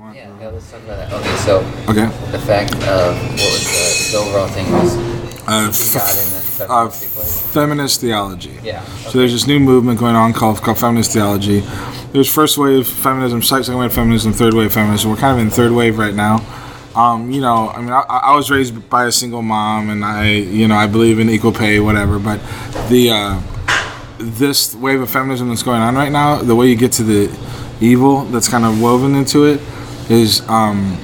want. Yeah, yeah, let's talk about that. Okay, so Okay. the fact of what was the, the overall thing was Uh, keeping God in the uh, feminist theology. Yeah. So there's this new movement going on called, called feminist theology. There's first wave feminism, second wave feminism, third wave feminism. We're kind of in third wave right now. Um, you know, I mean, I, I was raised by a single mom, and I, you know, I believe in equal pay, whatever. But the uh, this wave of feminism that's going on right now, the way you get to the evil that's kind of woven into it is, um,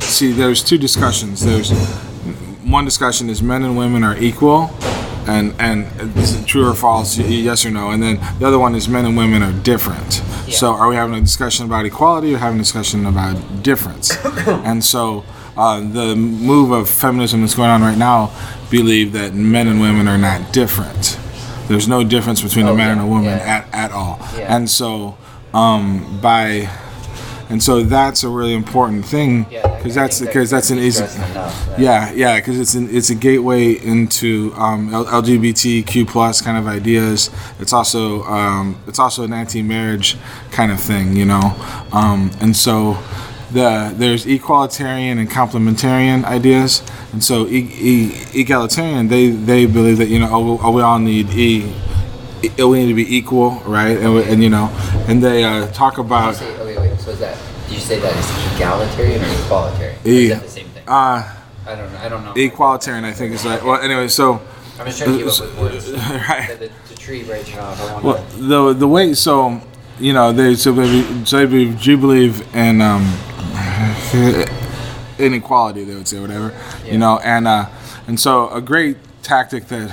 see, there's two discussions. There's one discussion is men and women are equal, and and is it true or false, yes or no, and then the other one is men and women are different. So are we having a discussion about equality or having a discussion about difference? and so uh, the move of feminism that's going on right now believe that men and women are not different. There's no difference between a Oh, man yeah, and a woman yeah. at, at all. Yeah. And so um, by and so that's a really important thing because I that's because that's an easy enough, yeah. Yeah because it's an it's a gateway into um, LGBTQ plus kind of ideas. It's also um, it's also an anti-marriage kind of thing you know? Um, and so the there's equalitarian and complementarian ideas. And so e- e- egalitarian they they believe that you know oh, oh, we all need e we need to be equal right? And, and you know and they uh, talk about say, okay, wait, so is that, did you say that is egalitarian or equalitarian? E- is that the same thing? uh, I don't know, I don't know. equalitarian i think is right well anyway so I'm just trying to keep up with words. Right. The, the, the tree branching off, Well, to. the the way so you know they so they, so they believe in um, inequality they would say whatever yeah. you know and uh, and so a great tactic that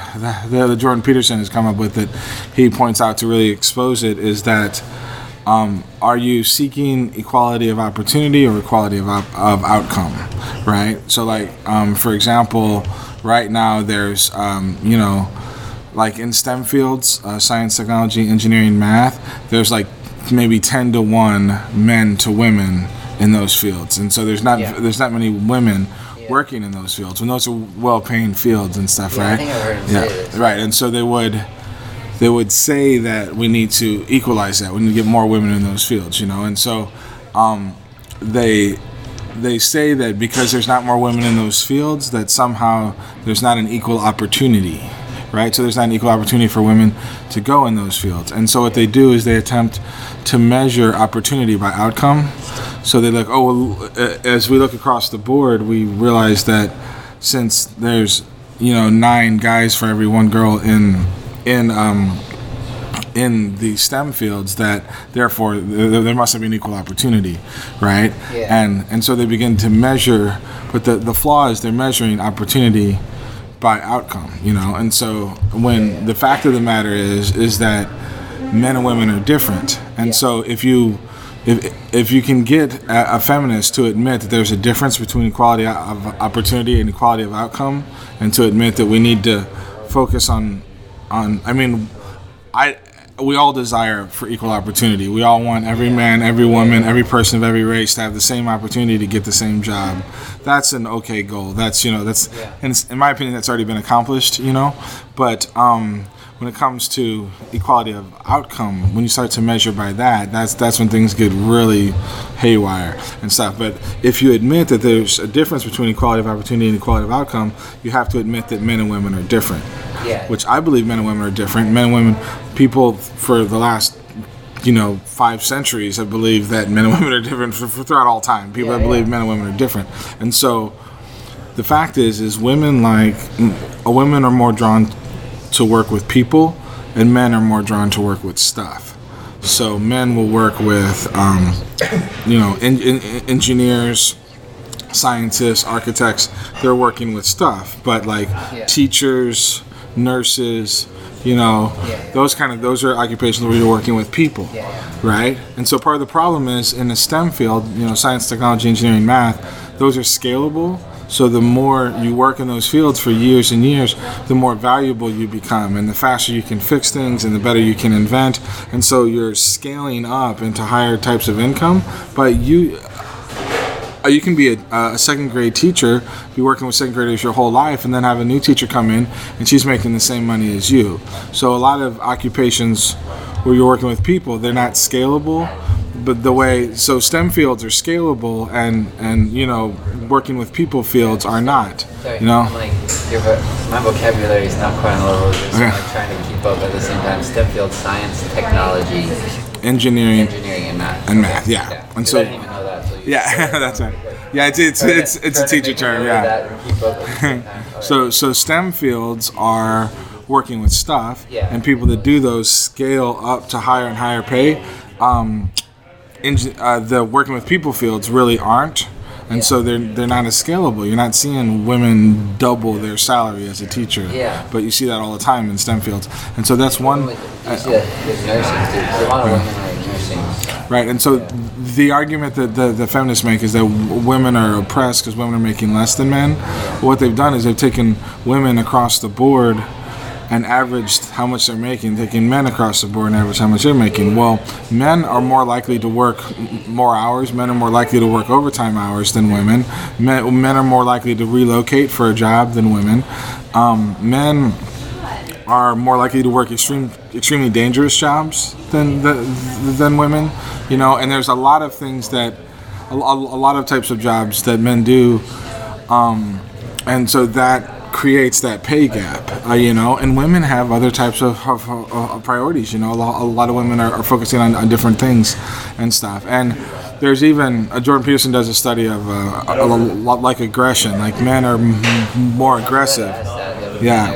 the, that Jordan Peterson has come up with that he points out to really expose it is that um, are you seeking equality of opportunity or equality of, op- of outcome right so like um, for example right now there's um, you know like in STEM fields, uh, science, technology, engineering, math, there's like maybe 10 to 1 men to women in those fields. And so there's not Yeah. there's not many women working in those fields. And those are well-paying fields and stuff, Yeah, right? think I've heard yeah. Right. And so they would they would say that we need to equalize that. We need to get more women in those fields, you know. And so um, they they say that because there's not more women in those fields, that somehow there's not an equal opportunity, right? So there's not an equal opportunity for women to go in those fields. And so what they do is they attempt to measure opportunity by outcome. So they look, oh, well, as we look across the board, we realize that since there's you know nine guys for every one girl in in um, in the STEM fields that therefore there, there must have been equal opportunity, right? Yeah. And and so they begin to measure, but the the flaw is they're measuring opportunity by outcome, you know. And so when the fact of the matter is is that men and women are different, and so if you if, if you can get a, a feminist to admit that there's a difference between equality of opportunity and equality of outcome, and to admit that we need to focus on on I mean I we all desire for equal opportunity. We all want every man, every woman, every person of every race to have the same opportunity to get the same job. That's an okay goal. That's you know that's and in my opinion that's already been accomplished. You know, but um, when it comes to equality of outcome, when you start to measure by that, that's that's when things get really haywire and stuff. But if you admit that there's a difference between equality of opportunity and equality of outcome, you have to admit that men and women are different Yeah. which I believe men and women are different. Men and women, people for the last, you know, five centuries have believed that men and women are different for, for throughout all time. People Yeah, have believed yeah. men and women are different, and so the fact is, is women like women are more drawn to work with people, and men are more drawn to work with stuff. So men will work with, um, you know, en- en- engineers, scientists, architects, they're working with stuff. But like Yeah. teachers, nurses, you know, Yeah, yeah. those kind of those are occupations where you're working with people, right? And so part of the problem is in the STEM field, you know, science, technology, engineering, math, those are scalable. So the more you work in those fields for years and years, the more valuable you become, and the faster you can fix things, and the better you can invent. And so you're scaling up into higher types of income. But you, uh, you can be a, a second grade teacher, be working with second graders your whole life, and then have a new teacher come in and she's making the same money as you. So a lot of occupations where you're working with people, they're not scalable, but the way so STEM fields are scalable and and you know working with people fields are not. Sorry, You know. I'm like, your, my vocabulary is not quite on the level of Okay. Like trying to keep up at the same time. STEM field, science, technology, Engineering. engineering, and math. And math, yeah. And 'Cause so- I didn't even know that. So Yeah, that's right. Yeah, it's it's Trying to- it's, it's a teacher term. Yeah. that and keep up at the same time. All right. So so STEM fields are working with stuff, Yeah. and people that do those scale up to higher and higher pay. Um, eng- uh, the working with people fields really aren't, and so they're they're not as scalable. You're not seeing women double their salary as a teacher. Yeah. But you see that all the time in STEM fields, and so that's one. you see that with nursing too. 'cause A lot of women are in nursing. Right, and so the argument that the, the feminists make is that w- women are oppressed because women are making less than men. What they've done is they've taken women across the board and averaged how much they're making, taking men across the board and average how much they're making. Well, men are more likely to work more hours. Men are more likely to work overtime hours than women. Men, men are more likely to relocate for a job than women. Um, men are more likely to work extreme, extremely dangerous jobs than the, than women. You know, and there's a lot of things that a, a, a lot of types of jobs that men do, um, and so that creates that pay gap. Uh, you know, and women have other types of, of, of, priorities. You know, a lot, a lot of women are, are focusing on, on different things and stuff. And there's even uh, Jordan Peterson does a study of uh, a, a like aggression. Like men are m- more aggressive. Yeah.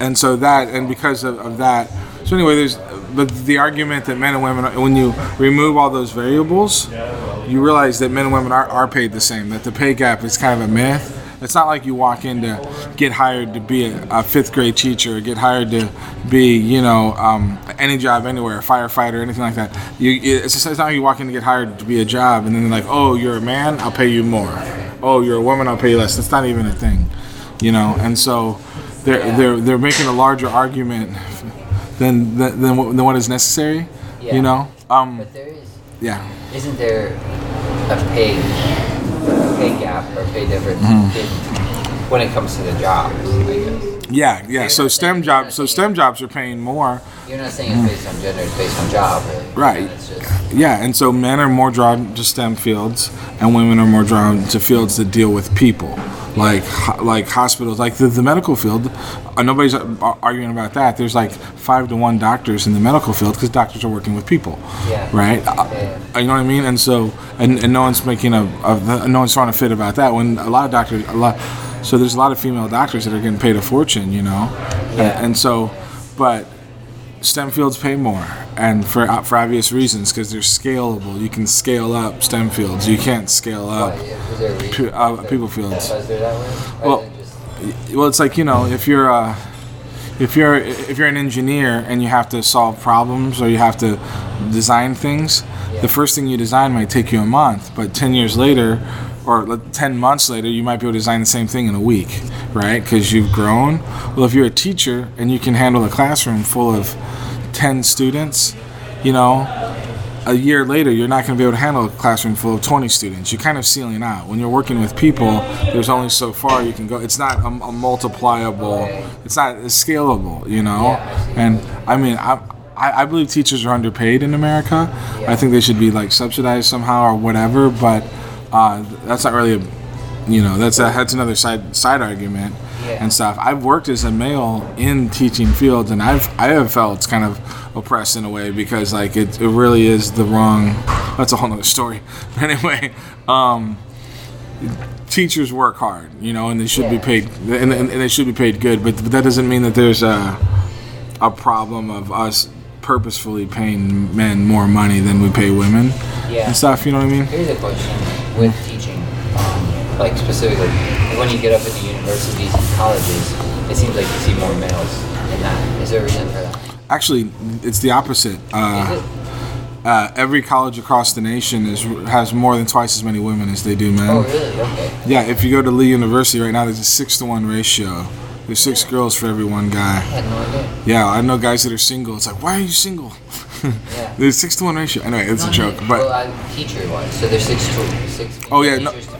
And so that, and because of, of that, so anyway, there's, but the argument that men and women, when you remove all those variables, you realize that men and women are, are paid the same. That the pay gap is kind of a myth. It's not like you walk in to get hired to be a, a fifth grade teacher, or get hired to be, you know, um, any job anywhere, a firefighter, anything like that. You, it's, just, it's not like you walk in to get hired to be a job, and then they're like, oh, you're a man, I'll pay you more. Oh, you're a woman, I'll pay you less. That's not even a thing, you know. And so they're they're they're making a larger argument than than, than, what, than what is necessary. Yeah. You know. Um. But there is, Yeah. isn't there a pay, pay gap or pay difference Mm-hmm. when it comes to the jobs? Yeah. Yeah. So STEM jobs. So STEM jobs are paying more. You're not saying it's based on gender; it's based on job, really. Mm-hmm. Right. It's just Yeah. And so men are more drawn to STEM fields, and women are more drawn to fields that deal with people. Like, like hospitals, like the, the medical field, uh, nobody's arguing about that. There's like five to one doctors in the medical field because doctors are working with people. Yeah. right? Uh, Yeah. You know what I mean? And so, and, and no one's making a, a, no one's trying to fit about that. When a lot of doctors, a lot, so there's a lot of female doctors that are getting paid a fortune, you know, Yeah. and, and so, but STEM fields pay more, and for uh, for obvious reasons because they're scalable. You can scale up STEM fields. You can't scale up uh, people fields. Well, Well, it's like you know, if you're a, if you're if you're an engineer and you have to solve problems or you have to design things, the first thing you design might take you a month, but ten years later, or like, ten months later, you might be able to design the same thing in a week, right? Because you've grown. Well, if you're a teacher and you can handle a classroom full of ten students, you know, a year later, you're not going to be able to handle a classroom full of 20 students. You're kind of ceiling out. When you're working with people, there's only so far you can go. It's not a, a multipliable. It's not scalable, you know. Yeah, I see. and I mean, I, I I believe teachers are underpaid in America. I think they should be like subsidized somehow or whatever. But uh, that's not really a, you know, that's a, that's another side side argument Yeah. and stuff. I've worked as a male in teaching fields, and I've I have felt kind of oppressed in a way because like it, it really is the wrong. That's a whole nother story. But anyway, um, teachers work hard, you know, and they should be paid, and, and, and they should be paid good. But, but that doesn't mean that there's a a problem of us purposefully paying men more money than we pay women Yeah. and stuff. You know what I mean? Here's a question with teaching, um, like specifically when you get up into universities and colleges, it seems like you see more males in that. Is there a reason for that? Actually, it's the opposite. Uh, uh, every college across the nation is has more than twice as many women as they do men. Oh, really? Okay. Yeah, if you go to Lee University right now, there's a six to one ratio. There's six girls for every one guy. I had no idea. Yeah, I know guys that are single. It's like, why are you single? Yeah. there's six to one ratio. Anyway, it's a joke, well, but I, teacher wise, so there's six to six. Oh, yeah, no- to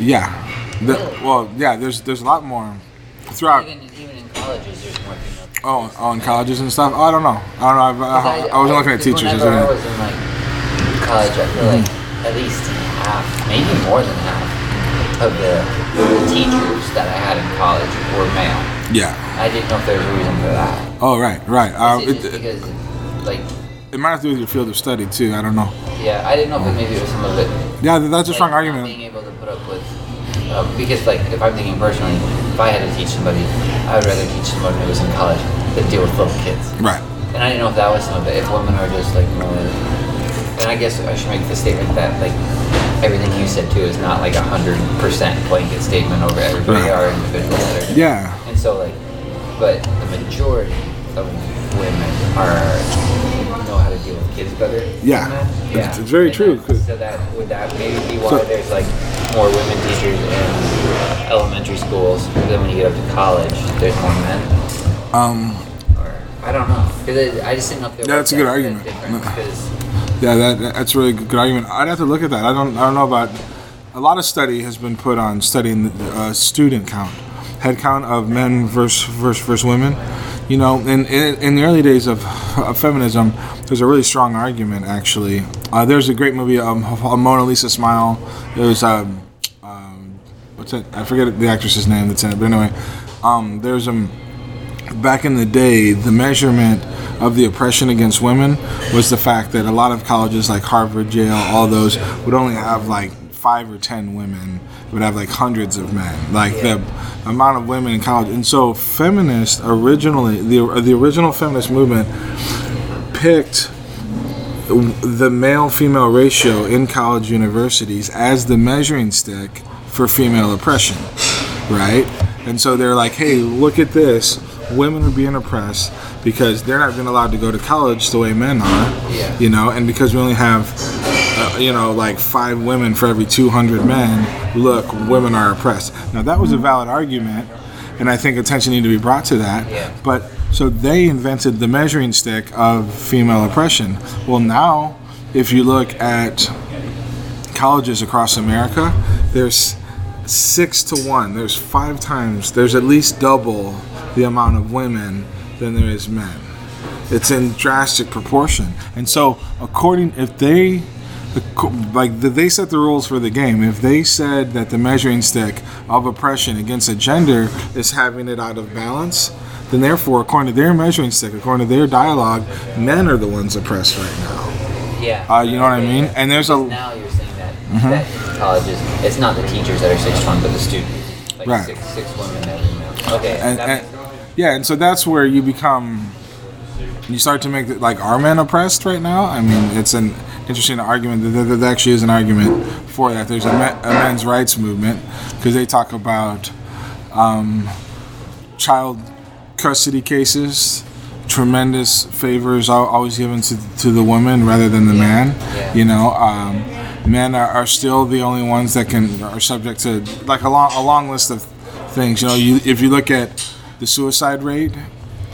yeah, the, Really? well, yeah. There's there's a lot more throughout. Even even in colleges, there's more female. Oh, oh, in colleges and stuff. Oh, I don't know. I don't know. I've, I, I, wasn't looking at teachers. I was Whenever I was in like college, I feel like mm. at least half, maybe more than half, of the, the teachers that I had in college were male. Yeah. I didn't know if there was a reason for that. Oh, right, right. Uh, it it, because, like, it might have to do with your field of study too. I don't know. yeah, I didn't know if maybe it was some of it. Yeah, that's a like, strong argument. Being able to put up with, uh, because like if I'm thinking personally, if I had to teach somebody, I would rather teach someone who was in college than deal with little kids. Right. And I didn't know if that was some of it. If women are just like more, and I guess I should make the statement that like everything you said too is not like a hundred percent blanket statement over everybody. Right. Are individuals. Yeah. And so like, but the majority of women are know how to deal with kids better. than Yeah. It's- it's very And true, that- So that would that maybe be why So- there's like more women teachers in elementary schools, then when you get up to college, there's more men. Um, Or I don't know, because I just didn't know Yeah, that's a good argument. yeah, that that's a really good argument. I'd have to look at that. I don't I don't know about. A lot of study has been put on studying the uh, student count, head count of men versus versus, versus women. You know, in, in in the early days of, of feminism, there's a really strong argument. Actually, uh, there's a great movie, um, Mona Lisa Smile. It was um, um, what's it? I forget the actress's name that's in it. But anyway, um, there's a, back in the day, the measurement of the oppression against women was the fact that a lot of colleges like Harvard, Yale, all those would only have like five or ten women. Would have like hundreds of men. Like the amount of women in college, and so feminists originally, the the original feminist movement picked the male female ratio in college universities as the measuring stick for female oppression, right? And so they're like, hey, look at this. Women are being oppressed because they're not being allowed to go to college the way men are, Yeah. you know, and because we only have, you know, like five women for every 200 men, look, women are oppressed. Now, that was a valid argument, and I think attention needed to be brought to that. Yeah. But so they invented the measuring stick of female oppression. Well, now, if you look at colleges across America, there's six to one. There's five times. There's at least double the amount of women than there is men. It's in drastic proportion. And so, according, if they, like, they set the rules for the game. If they said that the measuring stick of oppression against a gender is having it out of balance, then therefore, according to their measuring stick, according to their dialogue, men are the ones oppressed right now. Yeah. Uh, you know what I mean? And there's a- now you're saying that that in colleges, it's not the teachers that are six one, but the students. Like Right. six six women that are. Okay. and, that and yeah, and so that's where you become, you start to make the, like, are men oppressed right now? I mean, it's an interesting argument. There, there, actually is an argument for that. There's a, me, a men's rights movement because they talk about um, child custody cases. Tremendous favors are always given to, to the woman rather than the man. Yeah. You know, um, men are, are still the only ones that can are subject to like a long a long list of things. You know, you if you look at the suicide rate,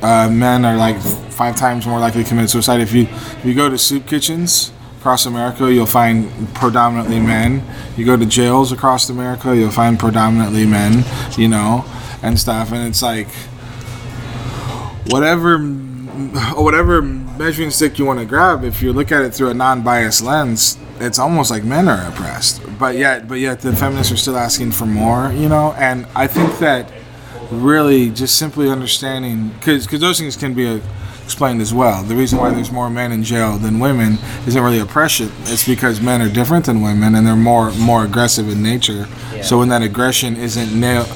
uh, men are like five times more likely to commit suicide. If you if you go to soup kitchens across America, you'll find predominantly men. You go to jails across America, you'll find predominantly men. You know, and stuff, and it's like whatever whatever measuring stick you want to grab if you look at it through a non-biased lens it's almost like men are oppressed but yet but yet the feminists are still asking for more you know and i think that really just simply understanding because because those things can be uh, explained as well. The reason why there's more men in jail than women isn't really oppression it's because men are different than women and they're more more aggressive in nature. Yeah. so when that aggression isn't nailed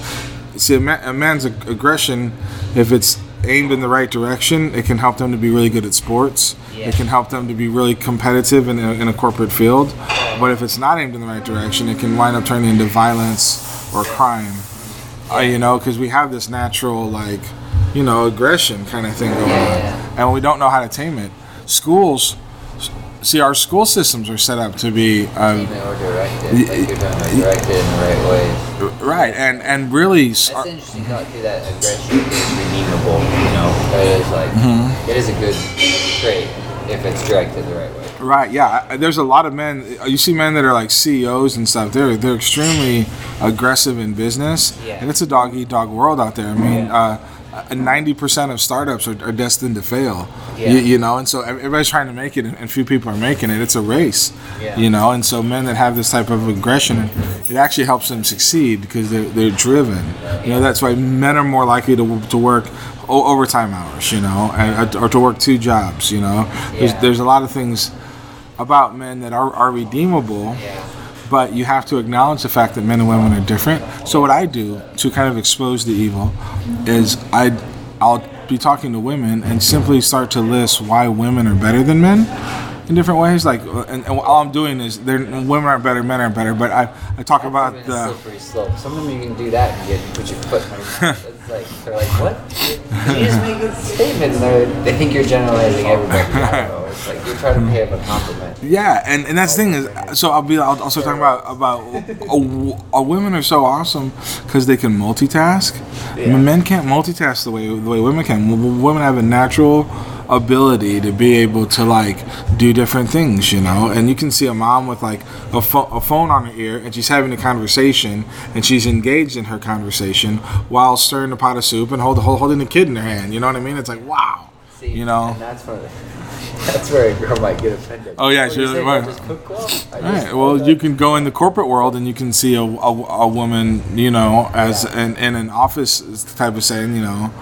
see a, ma- a man's ag- aggression if it's aimed in the right direction it can help them to be really good at sports. Yeah. it can help them to be really competitive in a, in a corporate field. But if it's not aimed in the right direction it can wind up turning into violence or crime. Uh, you know because we have this natural like you know aggression kind of thing going Yeah. on and we don't know how to tame it schools see our school systems are set up to be uh, Female directed, like you're talking about directed in the right way. right and and really That's interesting thought too. That aggression is redeemable. You know, that is like Mm-hmm. it is a good trait if it's directed the right way. Right. Yeah. There's a lot of men. You see men that are like CEOs and stuff. They're they're extremely aggressive in business, Yeah. and it's a dog eat dog world out there. I mean, uh, uh, ninety percent of startups are, are destined to fail. Yeah. You, you know, and so everybody's trying to make it, and, few people are making it. It's a race. Yeah. You know, and so men that have this type of aggression, it actually helps them succeed because they're they're driven. You know, that's why men are more likely to to work o- overtime hours. You know, and, uh, or to work two jobs. You know, there's there's a lot of things about men that are, are redeemable Yeah. But you have to acknowledge the fact that men and women are different. So what I do to kind of expose the evil is I I'll be talking to women and simply start to list why women are better than men in different ways. Like, and, and all I'm doing is women aren't better, men aren't better. But I, I talk about the slippery slope. Some of you can do that and get put your foot. in their mouth. It's like they're like, what? You just make a statement, and they think you're generalizing everybody. I don't know. It's like you're trying to pay them a compliment. Yeah, and, and that's the thing is, so I'll be I'll also talking about about uh, uh, women are so awesome because they can multitask. Mean, men can't multitask the way the way women can. W- Women have a natural ability to be able to like do different things, you know. And you can see a mom with like a, pho- a phone on her ear, and she's having a conversation, and she's engaged in her conversation while stirring a pot of soup and hold, hold, holding the kid in her hand. You know what I mean? It's like wow, See, you know. and that's where that's where a girl might get offended. Oh, yeah, she really might. Right. Well, you can go in the corporate world and you can see a, a, a woman, you know, as in, in an office type of setting, you know,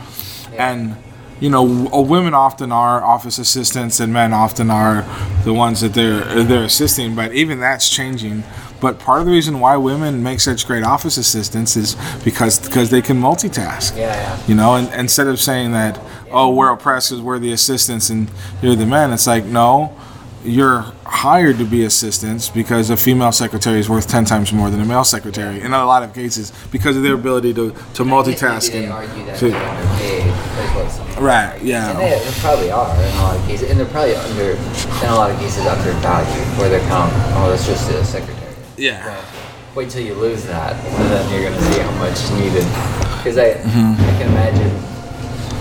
Yeah. and you know, uh, women often are office assistants and men often are the ones that they're uh, they're assisting. But even that's changing. But part of the reason why women make such great office assistants is because because they can multitask. Yeah, yeah. You know, and instead of saying that, oh, we're oppressed because we're the assistants and you're the men, it's like, no, you're hired to be assistants because a female secretary is worth 10 times more than a male secretary in a lot of cases because of their ability to, to multitask. And to- they're underpaid. Like what some- right, And yeah. they, they probably are in a lot of cases, and they're probably under, in a lot of cases, undervalued, where they're kind of, oh, that's just a secretary. Yeah. But wait till you lose that, and then you're gonna see how much is needed. Because I, Mm-hmm. I can imagine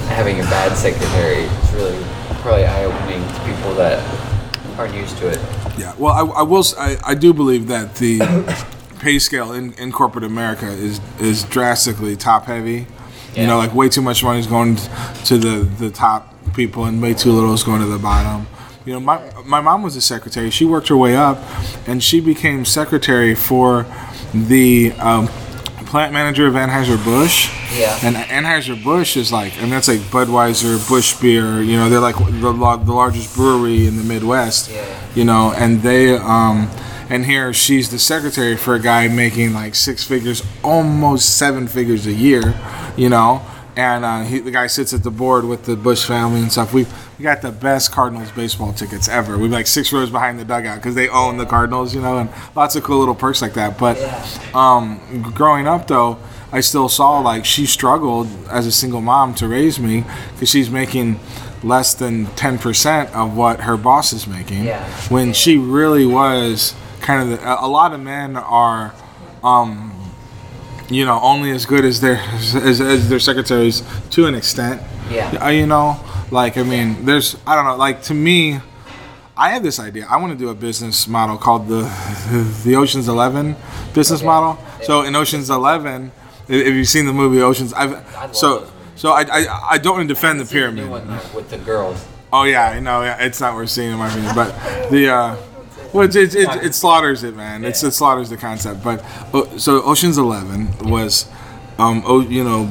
having a bad secretary is really probably eye-opening to people that aren't used to it. Yeah, well, I, I will. I, I do believe that the pay scale in, in corporate America is is drastically top heavy. You know, like way too much money is going to the the top people, and way too little is going to the bottom. You know, my my mom was a secretary. She worked her way up, and she became secretary for the um, plant manager of Anheuser Busch. Yeah. And Anheuser Busch is like, I mean, that's like Budweiser, Busch Beer. You know, they're like the, the largest brewery in the Midwest. Yeah. You know, and they, um, and here she's the secretary for a guy making like six figures, almost seven figures a year. You know, and uh, he, the guy sits at the board with the Busch family and stuff. We we got the best Cardinals baseball tickets ever. We're like six rows behind the dugout because they own the Cardinals. You know, and lots of cool little perks like that. But um, growing up though, I still saw like she struggled as a single mom to raise me because she's making less than 10% of what her boss is making Yeah. when she really was kind of the, a lot of men are um, you know only as good as their as, as their secretaries to an extent Yeah. Uh, you know like i mean there's i don't know like to me I have this idea. I want to do a business model called the the Ocean's Eleven business Okay. model. So in Ocean's Eleven, if you've seen the movie Ocean's, I've so so I, I I don't want to defend the See the pyramid. with the girls. Oh yeah, I know. Yeah, it's not worth seeing in my opinion. But the uh, well, it, it, it, it slaughters it, man. It's it slaughters the concept. But oh, so Ocean's Eleven was, um, oh, you know,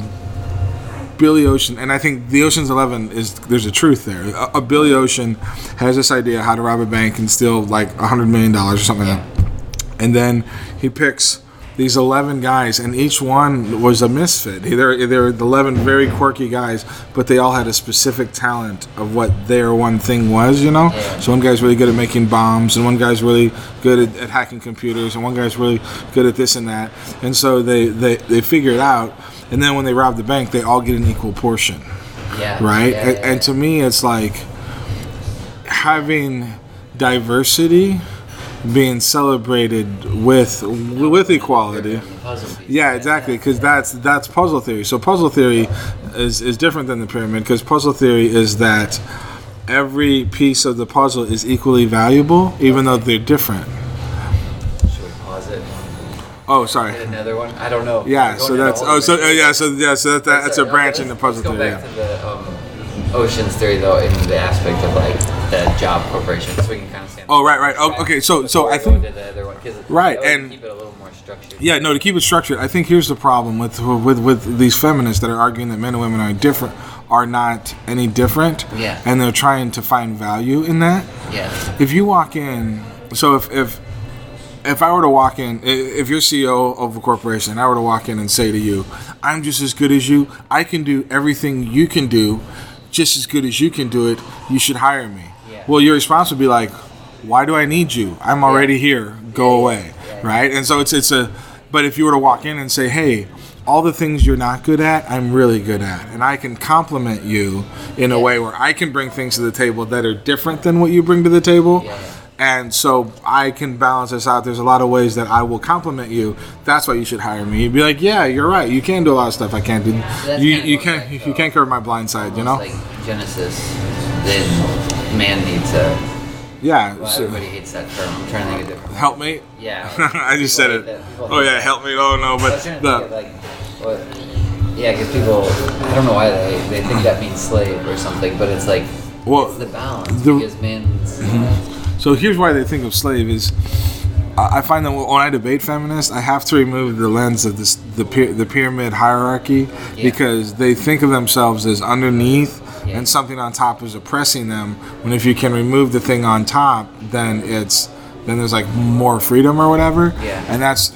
Billy Ocean, and I think the Ocean's Eleven is there's a truth there. A, a Billy Ocean has this idea how to rob a bank and steal like a hundred million dollars or something like that, and then he picks these 11 guys and each one was a misfit they're, they're 11 very quirky guys but they all had a specific talent of what their one thing was you know Yeah. so one guy's really good at making bombs and one guy's really good at, at hacking computers and one guy's really good at this and that and so they, they, they figure it out and then when they rob the bank they all get an equal portion Yeah. right? Yeah, and, and to me, it's like having diversity being celebrated with with equality. Yeah, exactly, because that's that's puzzle theory. So puzzle theory is is different than the pyramid because puzzle theory is that every piece of the puzzle is equally valuable, even though they're different. Should we pause it? Oh, sorry. Another one. I don't know. Yeah, so that's oh, so uh, yeah, so yeah, so that, that, that's a Sorry, branch okay, in the puzzle let's go theory. back Yeah. to the um, oceans theory though, in the aspect of like the job corporation, so we can kind of stand. Oh, right, right. Oh, okay, so- so I think- into the other one, Right, and- keep it a little more structured. Yeah, no. To keep it structured, I think here's the problem with with with these feminists that are arguing that men and women are different, are not any different. Yeah. And they're trying to find value in that. Yeah. If you walk in, so if if if I were to walk in, if you're CEO of a corporation, and I were to walk in and say to you, "I'm just as good as you. I can do everything you can do, just as good as you can do it. You should hire me." Yeah. Well, your response would be like, "Why do I need you? I'm already here. Go away." Yeah. Right? And so it's it's a. But if you were to walk in and say, "Hey," all the things you're not good at, I'm really good at. And I can compliment you in a way where I can bring things to the table that are different than what you bring to the table. Yeah. And so I can balance this out. There's a lot of ways that I will compliment you. That's why you should hire me. You'd be like, yeah, you're right. You can do a lot of stuff I can't do. That's You you can't back you can't cover my blind side. You know? Like Genesis, then man needs a. Yeah. Well, so- everybody hates that term. I'm trying to think of different. me. Yeah. I just said it. hate that. People Oh yeah, help me. Oh no, but of, the like, what? Yeah, because people, I don't know why they, they think that means slave or something, but it's like well. it's the balance the- because man's. Mm-hmm. So here's why they think of slave is. I I find that when I debate feminists, I have to remove the lens of this the the pyramid hierarchy Yeah. because they think of themselves as underneath Yeah. and something on top is oppressing them. When if you can remove the thing on top, then it's then there's like more freedom or whatever. Yeah. And that's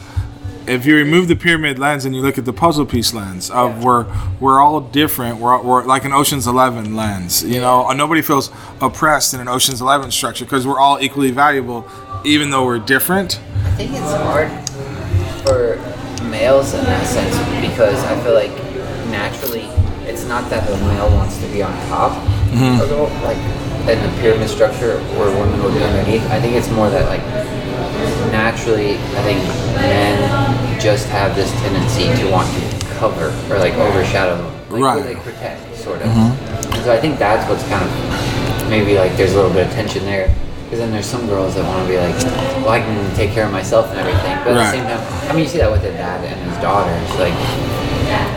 if you remove the pyramid lens and you look at the puzzle piece lens of Yeah. we're we're all different. We're, we're like an Ocean's Eleven lens. You know, uh, nobody feels oppressed in an Ocean's Eleven structure because we're all equally valuable, even though we're different. I think it's hard for males in that sense because I feel like naturally not that the male wants to be on top Mm-hmm. the like in the pyramid structure where women will be underneath. I think it's more that like naturally I think men just have this tendency to want to cover or like overshadow like Right. like protect sort of. And so I think that's what's kind of maybe like there's a little bit of tension there. Because then there's some girls that want to be like, well, I can take care of myself and everything. But at Right. the same time, I mean, you see that with a dad and his daughters, like,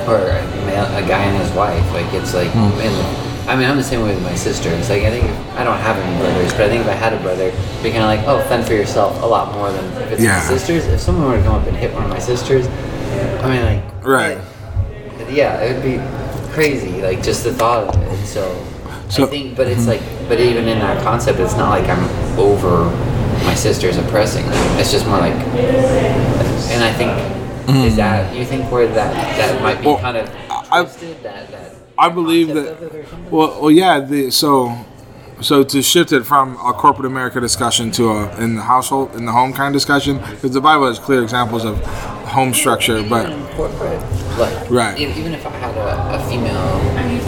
or a, male, a guy and his wife. Like, it's like, Hmm. and I mean, I'm the same way with my sisters. Like, I think I don't have any brothers, but I think if I had a brother, it'd be kind of like, oh, fend for yourself a lot more than if it's Yeah. my sisters. If someone were to come up and hit one of my sisters, I mean, like, Right. yeah, it would be crazy, like just the thought of it. And so, So- I think, but it's like, but even in that concept, it's not like I'm over my sisters oppressing. It's just more like, and I think is that you think where that that might be Well, kind of I- twisted that that I believe that. of it or something? Well, well, yeah. The, so, so to shift it from a corporate America discussion to a in the household in the home kind of discussion, because the Bible has clear examples of home structure, but even in corporate, like Right. even if I had a, a female,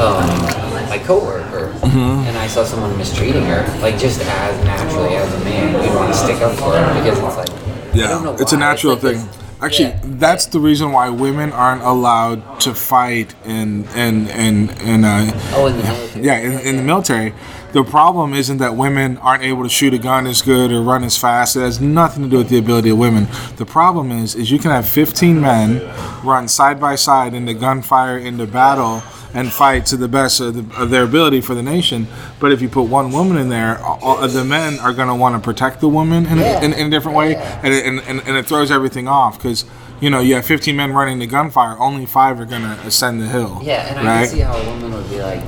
um, my coworker, Mm-hmm. and I saw someone mistreating her, like just as naturally as a man, you'd want to stick up for her because it's like, I yeah, don't know it's a natural like thing. this- Actually, yeah. that's the reason why women aren't allowed to fight in in in in uh, Oh, in the military. yeah in, in the military. The problem isn't that women aren't able to shoot a gun as good or run as fast. It has nothing to do with the ability of women. The problem is is you can have 15 men run side by side into gunfire into battle and fight to the best of, the, of their ability for the nation. But if you put one woman in there, all, the men are going to want to protect the woman in, Yeah. a, in, in a different way, Yeah. and, it, and, and, and it throws everything off because. You know, you have 15 men running the gunfire. Only five are gonna ascend the hill. Yeah, and I can see how a woman would be like,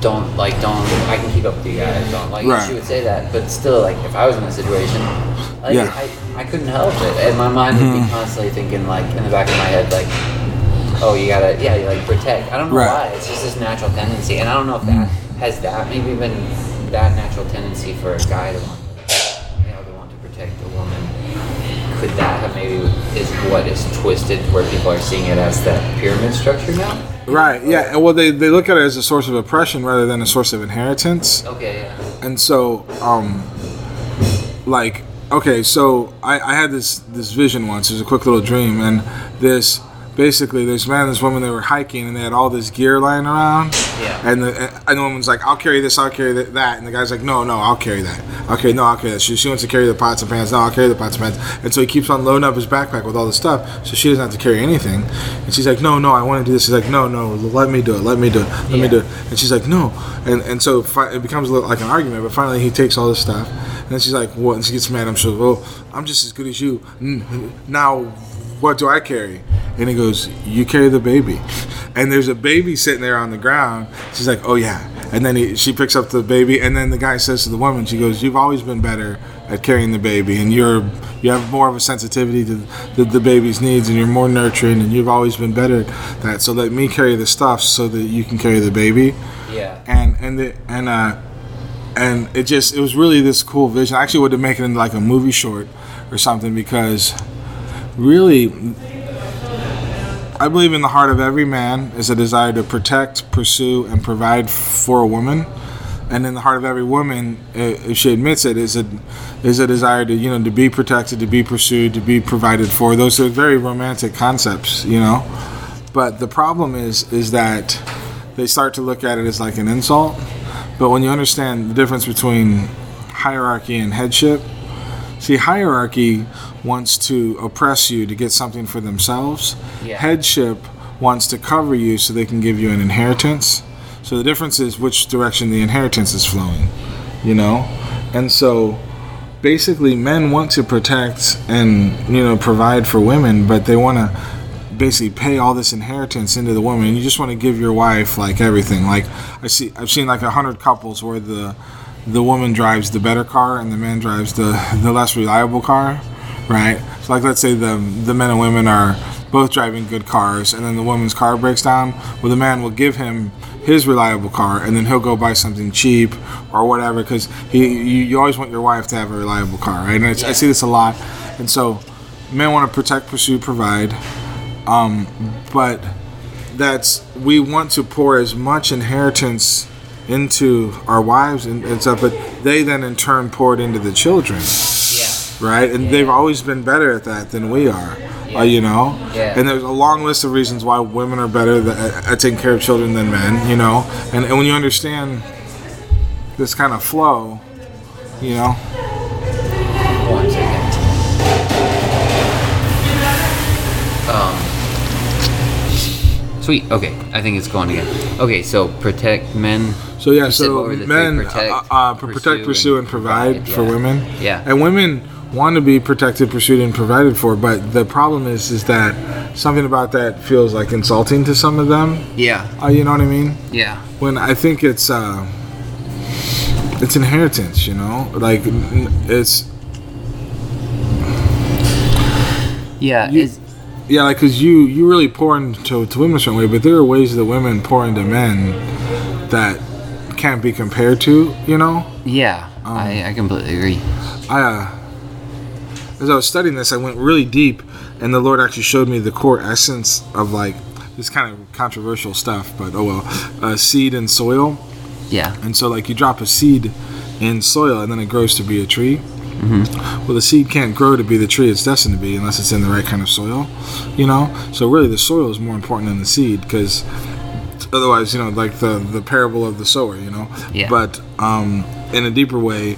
don't like, don't. I can keep up with you guys. Don't like. Right. She would say that, but still, like, if I was in a situation, like, Yeah. Mm-hmm. I, I couldn't help it, and my mind would be constantly thinking, like, in the back of my head, like, oh, you gotta, yeah, you like protect. I don't know Right. Why. It's just this natural tendency, and I don't know if that has that maybe been that natural tendency for a guy to want, you know, to want to protect a woman. Could that have maybe is what is twisted where people are seeing it as that pyramid structure now? Right. Yeah. and Well, they, they look at it as a source of oppression rather than a source of inheritance. Okay, yeah. And so, um, like, okay, so I, I had this this vision once. It was a quick little dream, and this basically there's man and this woman they were hiking and they had all this gear lying around. Yeah. And the and the woman's like, I'll carry this, I'll carry th- that, and the guy's like, No, no, I'll carry that. Okay, no, I'll carry that. She, she wants to carry the pots and pans. No, I'll carry the pots and pans. And so he keeps on loading up his backpack with all the stuff, so she doesn't have to carry anything. And she's like, No, no, I want to do this. He's like, No, no, let me do it. Let me do it. Let me do it. And she's like, No. And and so fi- it becomes a little like an argument. But finally, he takes all this stuff, and then she's like, What? And she gets mad. I'm sure. Well, I'm just as good as you. Now, what do I carry? And he goes, You carry the baby. And there's a baby sitting there on the ground. She's like, Oh, yeah. And then he, she picks up the baby. And then the guy says to the woman, She goes, You've always been better at carrying the baby. And you're, you have more of a sensitivity to the, the baby's needs. And you're more nurturing. And you've always been better at that. So let me carry the stuff so that you can carry the baby. Yeah. And, and, the, and, uh, and it just, it was really this cool vision. I actually would have made it into like a movie short or something because really I believe in the heart of every man is a desire to protect, pursue, and provide for a woman, and in the heart of every woman, if she admits it, is a is a desire to you know to be protected, to be pursued, to be provided for. Those are very romantic concepts, you know. But the problem is is that they start to look at it as like an insult. But when you understand the difference between hierarchy and headship, See, hierarchy wants to oppress you to get something for themselves. Yeah. Headship wants to cover you so they can give you an inheritance. So the difference is which direction the inheritance is flowing, you know? And so basically men want to protect and, you know, provide for women, but they want to basically pay all this inheritance into the woman you just want to give your wife like everything. Like I see I've seen like a hundred couples where the the woman drives the better car and the man drives the, the less reliable car, right? So like let's say the the men and women are both driving good cars and then the woman's car breaks down, well the man will give him his reliable car and then he'll go buy something cheap or whatever because he you, you always want your wife to have a reliable car, right? And it's, I see this a lot, and so men want to protect, pursue, provide, um, but that's we want to pour as much inheritance into our wives and, and stuff, but they then in turn pour it into the children, Yeah. right? And they've always been better at that than we are, uh, you know. Yeah. And there's a long list of reasons why women are better at, at taking care of children than men, you know. And, and when you understand this kind of flow, you know, Sweet. Okay, I think it's going again. Okay, so protect men. So yeah, so what were the three? men Protect, uh, uh, pr- protect, pursue, and provide, for yeah. women. Yeah. and women want to be protected, pursued, and provided for. But the problem is, is that something about that feels like insulting to some of them. Yeah. Uh, you know what I mean? Yeah. When I think it's uh, it's inheritance. You know, like it's Yeah. You- is, yeah, like because you you really pour into to women a certain way, but there are ways that women pour into men that can't be compared to. You know. yeah. Um, I, I completely agree. I, uh, as I was studying this, I went really deep, and the Lord actually showed me the core essence of like this kind of controversial stuff, but oh well, uh, seed and soil. Yeah. And so, like, you drop a seed in soil, and then it grows to be a tree. Well, the seed can't grow to be the tree it's destined to be unless it's in the right kind of soil, you know. So really, the soil is more important than the seed because otherwise, you know, like the the parable of the sower, you know. Yeah. But um, in a deeper way,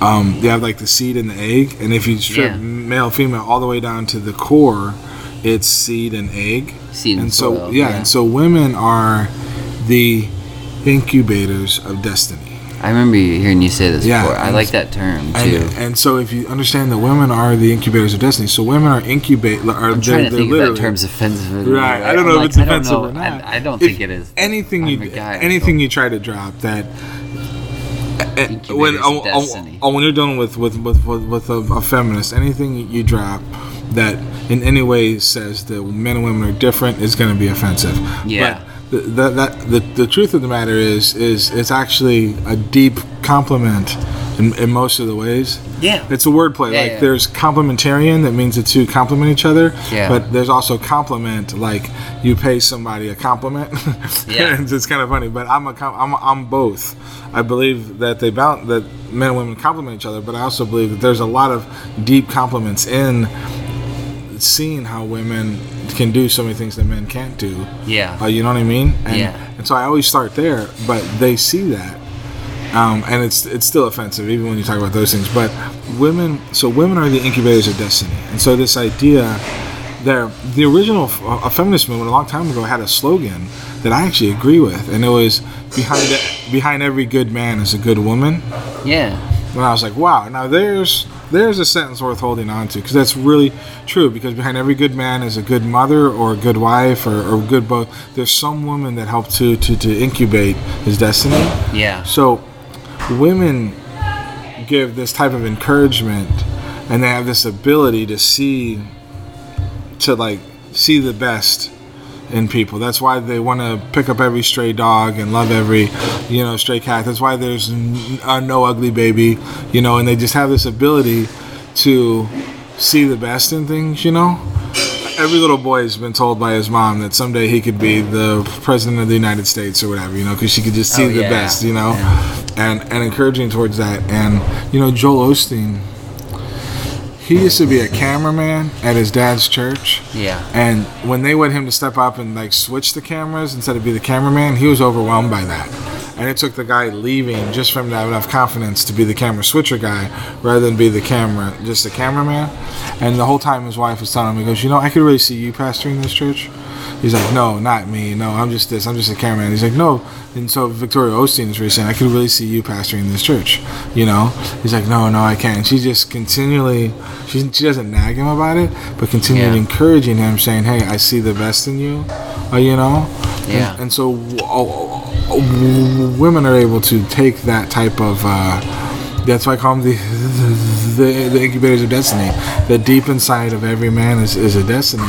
um, you have like the seed and the egg, and if you strip Yeah. male female all the way down to the core, it's seed and egg. Seed and and so yeah, yeah. and so women are the incubators of destiny. I remember hearing you say this Yeah, before. I like that term too. and so if you understand that women are the incubators of destiny, so women are incubate. Are I'm trying to think if that term's offensive. Right, I don't know like, if it's offensive know. or not. I, I don't If think it is. Anything I'm you guy, anything you try to drop that eh, when oh, oh, oh, when you're dealing with with with, with, with a, a feminist, anything you drop that in any way says that men and women are different is going to be offensive. Yeah. But the, the, that the, the truth of the matter is is it's actually a deep compliment in, in most of the ways. Yeah. It's a wordplay. Yeah, like yeah. there's complementarian that means the two complement each other. Yeah. But there's also compliment like you pay somebody a compliment. Yeah. it's, it's kind of funny, but I'm a com- I'm I'm both. I believe that they balance that men and women complement each other, but I also believe that there's a lot of deep compliments in seeing how women can do so many things that men can't do. Yeah. Uh, you know what I mean? And, Yeah. And so I always start there, but they see that, um, and it's it's still offensive even when you talk about those things. But women, so women are the incubators of destiny, and so this idea. There, the original uh, feminist movement a long time ago had a slogan that I actually agree with, and it was behind behind every good man is a good woman. yeah. And I was like, wow, now there's there's a sentence worth holding on to because that's really true. Because behind every good man is a good mother or a good wife or, or good both. There's some woman that helped to, to to incubate his destiny. Yeah. So women give this type of encouragement, and they have this ability to see to like see the best in people. That's why they want to pick up every stray dog and love every, you know, stray cat. That's why there's n- no ugly baby, you know, and they just have this ability to see the best in things, you know. Every little boy has been told by his mom that someday he could be the president of the United States or whatever, you know, because she could just see Oh, the yeah. best, you know, Yeah. and and encouraging towards that. And you know, Joel Osteen, he used to be a cameraman at his dad's church. Yeah. And when they wanted him to step up and like switch the cameras instead of be the cameraman, he was overwhelmed by that. And it took the guy leaving just for him to have enough confidence to be the camera switcher guy rather than be the camera, just the cameraman. And the whole time his wife was telling him, he goes, You know, I could really see you pastoring this church. He's like, No, not me. No, I'm just this. I'm just a cameraman. He's like, No. And so Victoria Osteen is really saying, I could really see you pastoring this church. You know? He's like, No, no, I can't. And she just continually, she, she doesn't nag him about it, but continually Yeah. encouraging him, saying, Hey, I see the best in you. Uh, you know? Yeah. And, and so uh, uh, women are able to take that type of. Uh, that's why I call them the, the the incubators of destiny. The deep inside of every man is, is a destiny.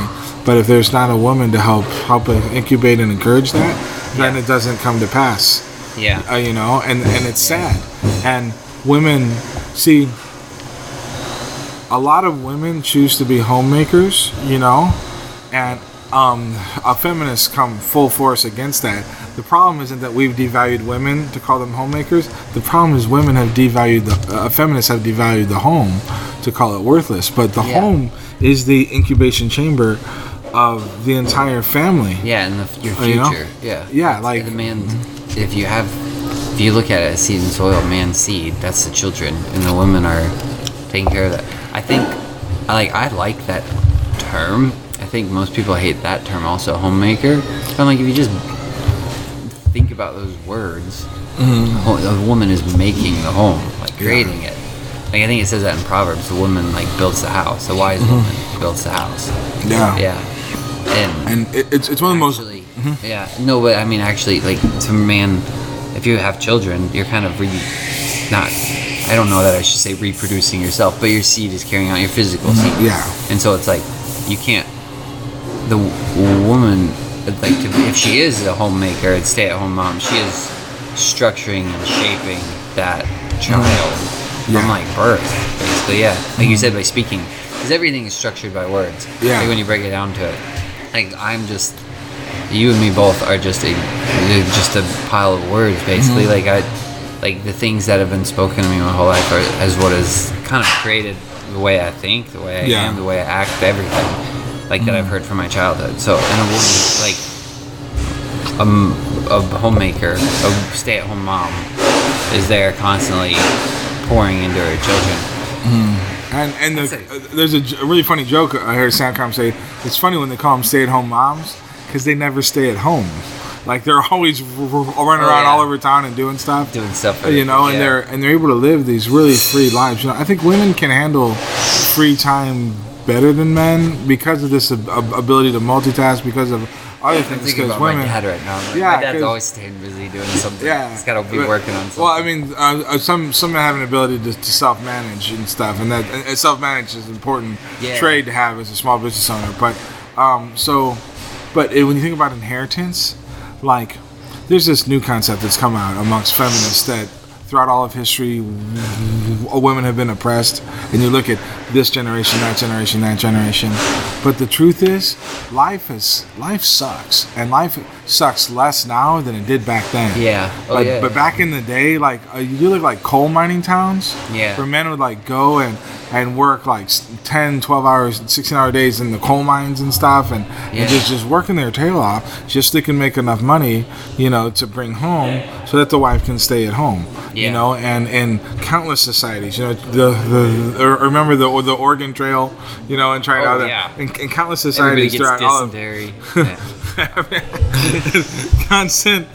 But if there's not a woman to help help incubate and encourage that, then Yeah. it doesn't come to pass. Yeah. Uh, you know, and and it's sad. And women see a lot of women choose to be homemakers, you know, and um, a feminists come full force against that. The problem isn't that we've devalued women to call them homemakers. The problem is women have devalued the uh, feminists have devalued the home to call it worthless. But the Yeah. home is the incubation chamber of the entire family. Yeah, and the, your Oh, you know? future. Yeah. Yeah, like- the man. If you have, if you look at it as seed and soil, man's seed. That's the children, and the women are taking care of that. I think, I like, I like that term. I think most people hate that term also, homemaker. But like, if you just think about those words, Mm-hmm. a woman is making the home, like creating it. Like I think it says that in Proverbs. The woman like builds the house. The wise woman builds the house. Mm-hmm. Yeah. Yeah. And And it, it's, it's one of the most. actually, mm-hmm. yeah, no, but I mean, actually, like to man, if you have children, you're kind of re, not. I don't know that I should say reproducing yourself, but your seed is carrying out your physical mm-hmm. seed. Yeah. And so it's like you can't. The woman, like, to, if she is a homemaker and stay-at-home mom, she is structuring and shaping that child mm-hmm. Yeah. from like birth, basically. Yeah, like you said, by speaking, because everything is structured by words. Yeah. Like when you break it down to it, like I'm just you and me both are just a just a pile of words basically. Mm-hmm. like i like the things that have been spoken to me my whole life are as what has kind of created the way i think the way i Yeah. am the way i act everything like that i've heard from my childhood. So and a woman like um, a homemaker a stay-at-home mom is there constantly pouring into her children And and the, uh, there's a, j- a really funny joke I heard Soundcom say. It's funny when they call them stay-at-home moms because they never stay at home. Like they're always r- r- running Oh, around yeah. all over town and doing stuff. doing stuff you know, and they're and they're able to live these really free lives. You know, I think women can handle free time better than men because of this ab- ability to multitask. Because of other I'm things. thinking Because about women, my dad right now. Like, Yeah, my dad's always staying busy doing something. yeah, he's got to be but- working on something. Well, I mean, uh, uh, some some men have an ability to, to self manage and stuff, and that and self manage is an important Yeah. trade to have as a small business owner. But um, so, but it, when you think about inheritance, like there's this new concept that's come out amongst feminists that throughout all of history, women have been oppressed, and you look at this generation, that generation, that generation. But the truth is, life is life sucks, and life sucks less now than it did back then. Yeah. Oh, but, yeah. but back in the day, like uh, you look like coal mining towns, Yeah. where men would like go and and work like s- 10, 12 hours, 16 hour days in the coal mines and stuff, and, Yeah. and just just working their tail off, just so they can make enough money, you know, to bring home, so that the wife can stay at home, Yeah. you know, and in countless societies, you know, the the or remember the the Oregon Trail, you know, and trying Oh, out yeah. in, in countless societies throughout all of. Yeah. constant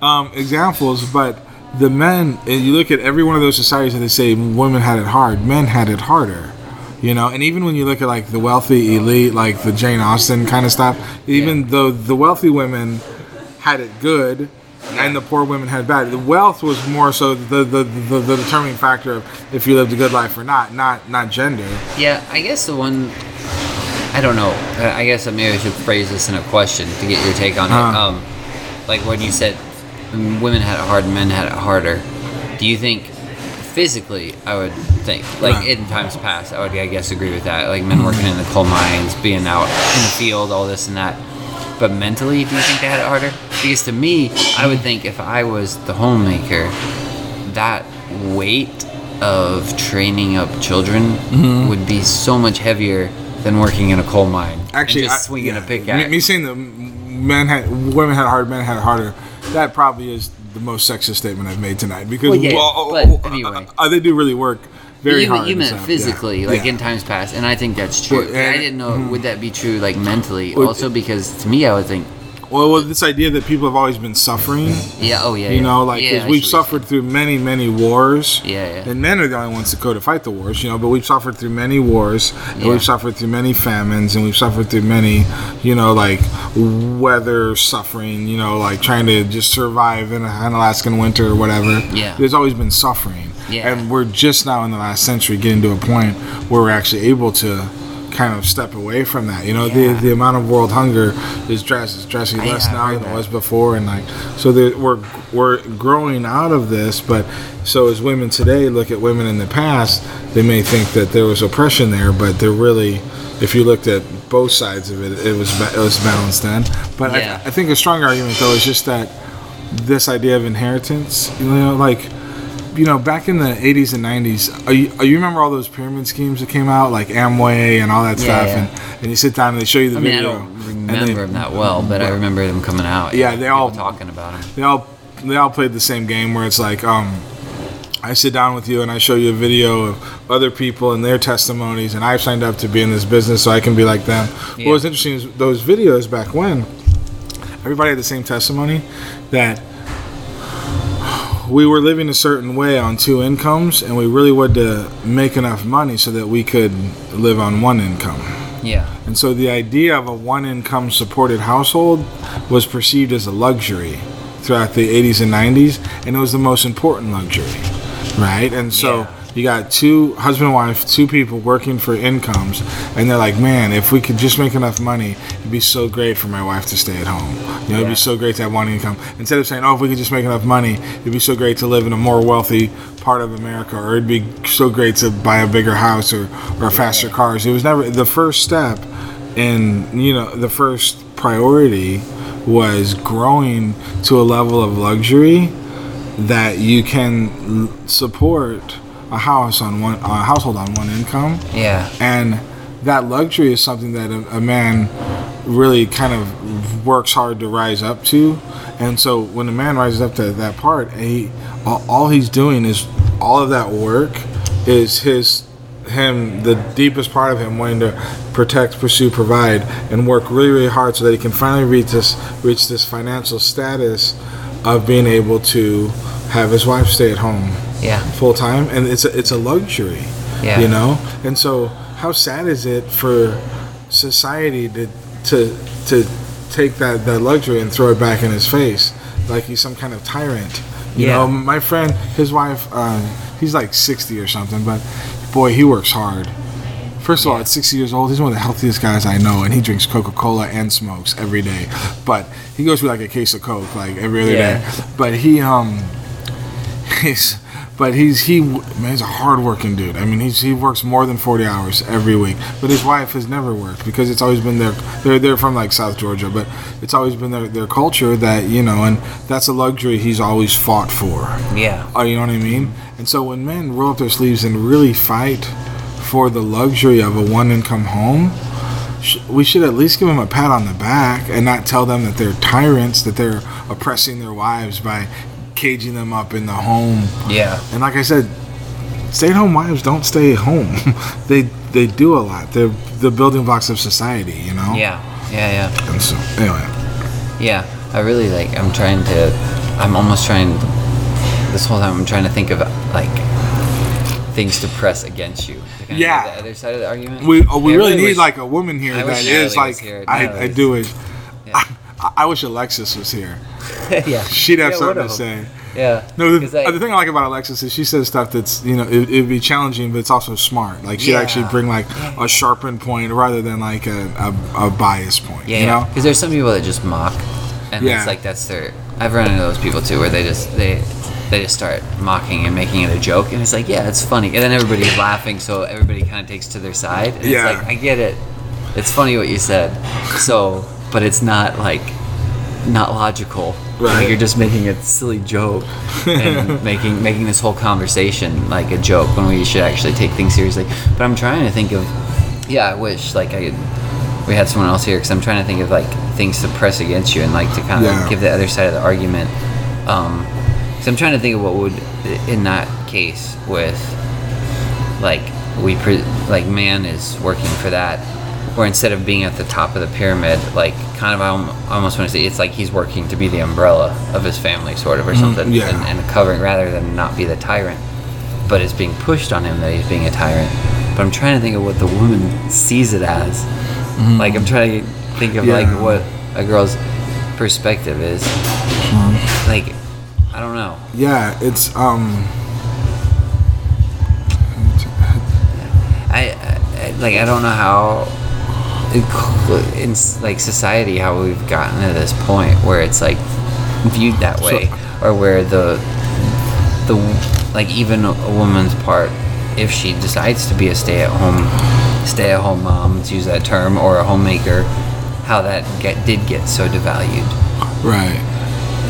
um, examples, but the men, and you look at every one of those societies and they say women had it hard, men had it harder. You know, and even when you look at like the wealthy elite, like the Jane Austen kind of stuff, even Yeah. though the wealthy women had it good and the poor women had bad, the wealth was more so the the, the, the determining factor of if you lived a good life or not, not not gender. Yeah, I guess the one. I don't know. Uh, I guess maybe I should phrase this in a question to get your take on it. Uh-huh. Um, like when you said women had it hard, men had it harder. Do you think physically? I would think like Right. in times past, I would I guess agree with that. Like men working in the coal mines, being out in the field, all this and that. But mentally, do you think they had it harder? Because to me, I would think if I was the homemaker, that weight of training up children Mm-hmm. would be so much heavier than working in a coal mine. Actually, just I- swinging yeah. a Me, pickaxe. me saying that men had women had it hard, men had it harder. That probably is the most sexist statement I've made tonight because Well, yeah, well, but anyway. uh, they do really work very you, hard. you meant stuff, yeah. physically, like Yeah. in times past, and I think that's true. Well, I didn't know mm-hmm. would that be true like mentally Well, also because to me I would think Well, well, this idea that people have always been suffering, yeah oh yeah you yeah. know, like yeah, we've see what you're suffered through many, many wars. Yeah, yeah. And men are the only ones that go to fight the wars, you know. But we've suffered through many wars, and we've suffered through many famines, and we've suffered through many, you know, like weather suffering, you know, like trying to just survive in an Alaskan winter or whatever. Yeah. There's always been suffering. Yeah. And we're just now in the last century getting to a point where we're actually able to kind of step away from that. You know, Yeah. the the amount of world hunger is drastic, drastically less now than it was before, and like so we're we're growing out of this. But so as women today look at women in the past, they may think that there was oppression there, but they're really, if you looked at both sides of it, it was it was balanced then. But Yeah. I, I think a strong argument though is just that this idea of inheritance, you know, like you know, back in the 80s and 90s, are you, are you remember all those pyramid schemes that came out, like Amway and all that Yeah, stuff? yeah. And, and you sit down and they show you the I mean, I don't and they- remember them that well, but I remember them coming out. Yeah, they all- talking about them. They all they all played the same game where it's like, um, I sit down with you and I show you a video of other people and their testimonies, and I've signed up to be in this business so I can be like them. Yeah. What was interesting is those videos back when everybody had the same testimony that we were living a certain way on two incomes, and we really wanted to make enough money so that we could live on one income. Yeah, And so the idea of a one income supported household was perceived as a luxury throughout the 80s and 90s, and it was the most important luxury, right? And so Yeah. You got two husband and wife, two people working for incomes, and they're like, man, if we could just make enough money, it'd be so great for my wife to stay at home. You know, it'd be so great to have one income. Instead of saying, oh, if we could just make enough money, it'd be so great to live in a more wealthy part of America, or it'd be so great to buy a bigger house or, or faster cars. It was never the first step in, you know, the first priority was growing to a level of luxury that you can support a house on one a household on one income. Yeah, and that luxury is something that a, a man really kind of works hard to rise up to. And so when a man rises up to that part he all, all he's doing is all of that work is his him the deepest part of him wanting to protect pursue provide and work really really hard so that he can finally reach this reach this financial status of being able to have his wife stay at home yeah, full time, and it's a, it's a luxury. Yeah. You know, and so how sad is it for society to to to take that that luxury and throw it back in his face like he's some kind of tyrant. You Yeah. know, my friend, his wife, um, he's like sixty or something, but boy, he works hard. First of all, at 60 years old, he's one of the healthiest guys I know, and he drinks Coca Cola and smokes every day. But he goes through like a case of Coke like every other Yeah. day. But he, um, he's, but he's he man, he's a hardworking dude. I mean, he's he works more than forty hours every week. But his wife has never worked because it's always been their they're they're from like South Georgia, but it's always been their, their culture that you know, and that's a luxury he's always fought for. Yeah. Oh, you know what I mean? And so when men roll up their sleeves and really fight for the luxury of a one income home, we should at least give them a pat on the back and not tell them that they're tyrants, that they're oppressing their wives by caging them up in the home. Yeah. And like I said, stay at home wives don't stay at home. they they do a lot. They're the building blocks of society, you know? Yeah. Yeah. Yeah. And so anyway. Yeah, I really like. I'm trying to. I'm almost trying. This whole time, I'm trying to think of like things to press against you. Yeah. The other side of the argument. We oh, we I really need wish- like a woman here I that is like here. I, I do it. Yeah. I, I wish Alexis was here. yeah. She'd have Yeah, something to say. Yeah. No, the, I- the thing I like about Alexis is she says stuff that's you know it, it'd be challenging, but it's also smart. Like she'd Yeah. actually bring like a sharpened point rather than like a, a, a bias point. Yeah, you know. Because there's some people that just mock, and Yeah. it's like that's their. I've run into those people too, where they just they they just start mocking and making it a joke, and it's like, yeah, it's funny, and then everybody's laughing, so everybody kind of takes to their side. Yeah. It's like I get it. It's funny what you said. So, but it's not like not logical. Right. Like you're just making a silly joke and making making this whole conversation like a joke when we should actually take things seriously. But I'm trying to think of yeah, I wish like I we had someone else here because I'm trying to think of like things to press against you and like to kind of Yeah. give the other side of the argument. Um, so I'm trying to think of what would in that case with like we pre- like man is working for that or instead of being at the top of the pyramid like kind of I almost want to say it's like he's working to be the umbrella of his family sort of or something Mm-hmm. yeah. and, and covering rather than not be the tyrant but it's being pushed on him that he's being a tyrant but I'm trying to think of what the woman sees it as like I'm trying to think of like Mm-hmm. What a girl's perspective is like I don't know Yeah, it's um. I, I like I don't know how in like society how we've gotten to this point where it's like viewed that way or where the the like even a, woman's part if she decides to be a stay-at-home stay-at-home mom to use that term or a homemaker how that get did get so devalued Right.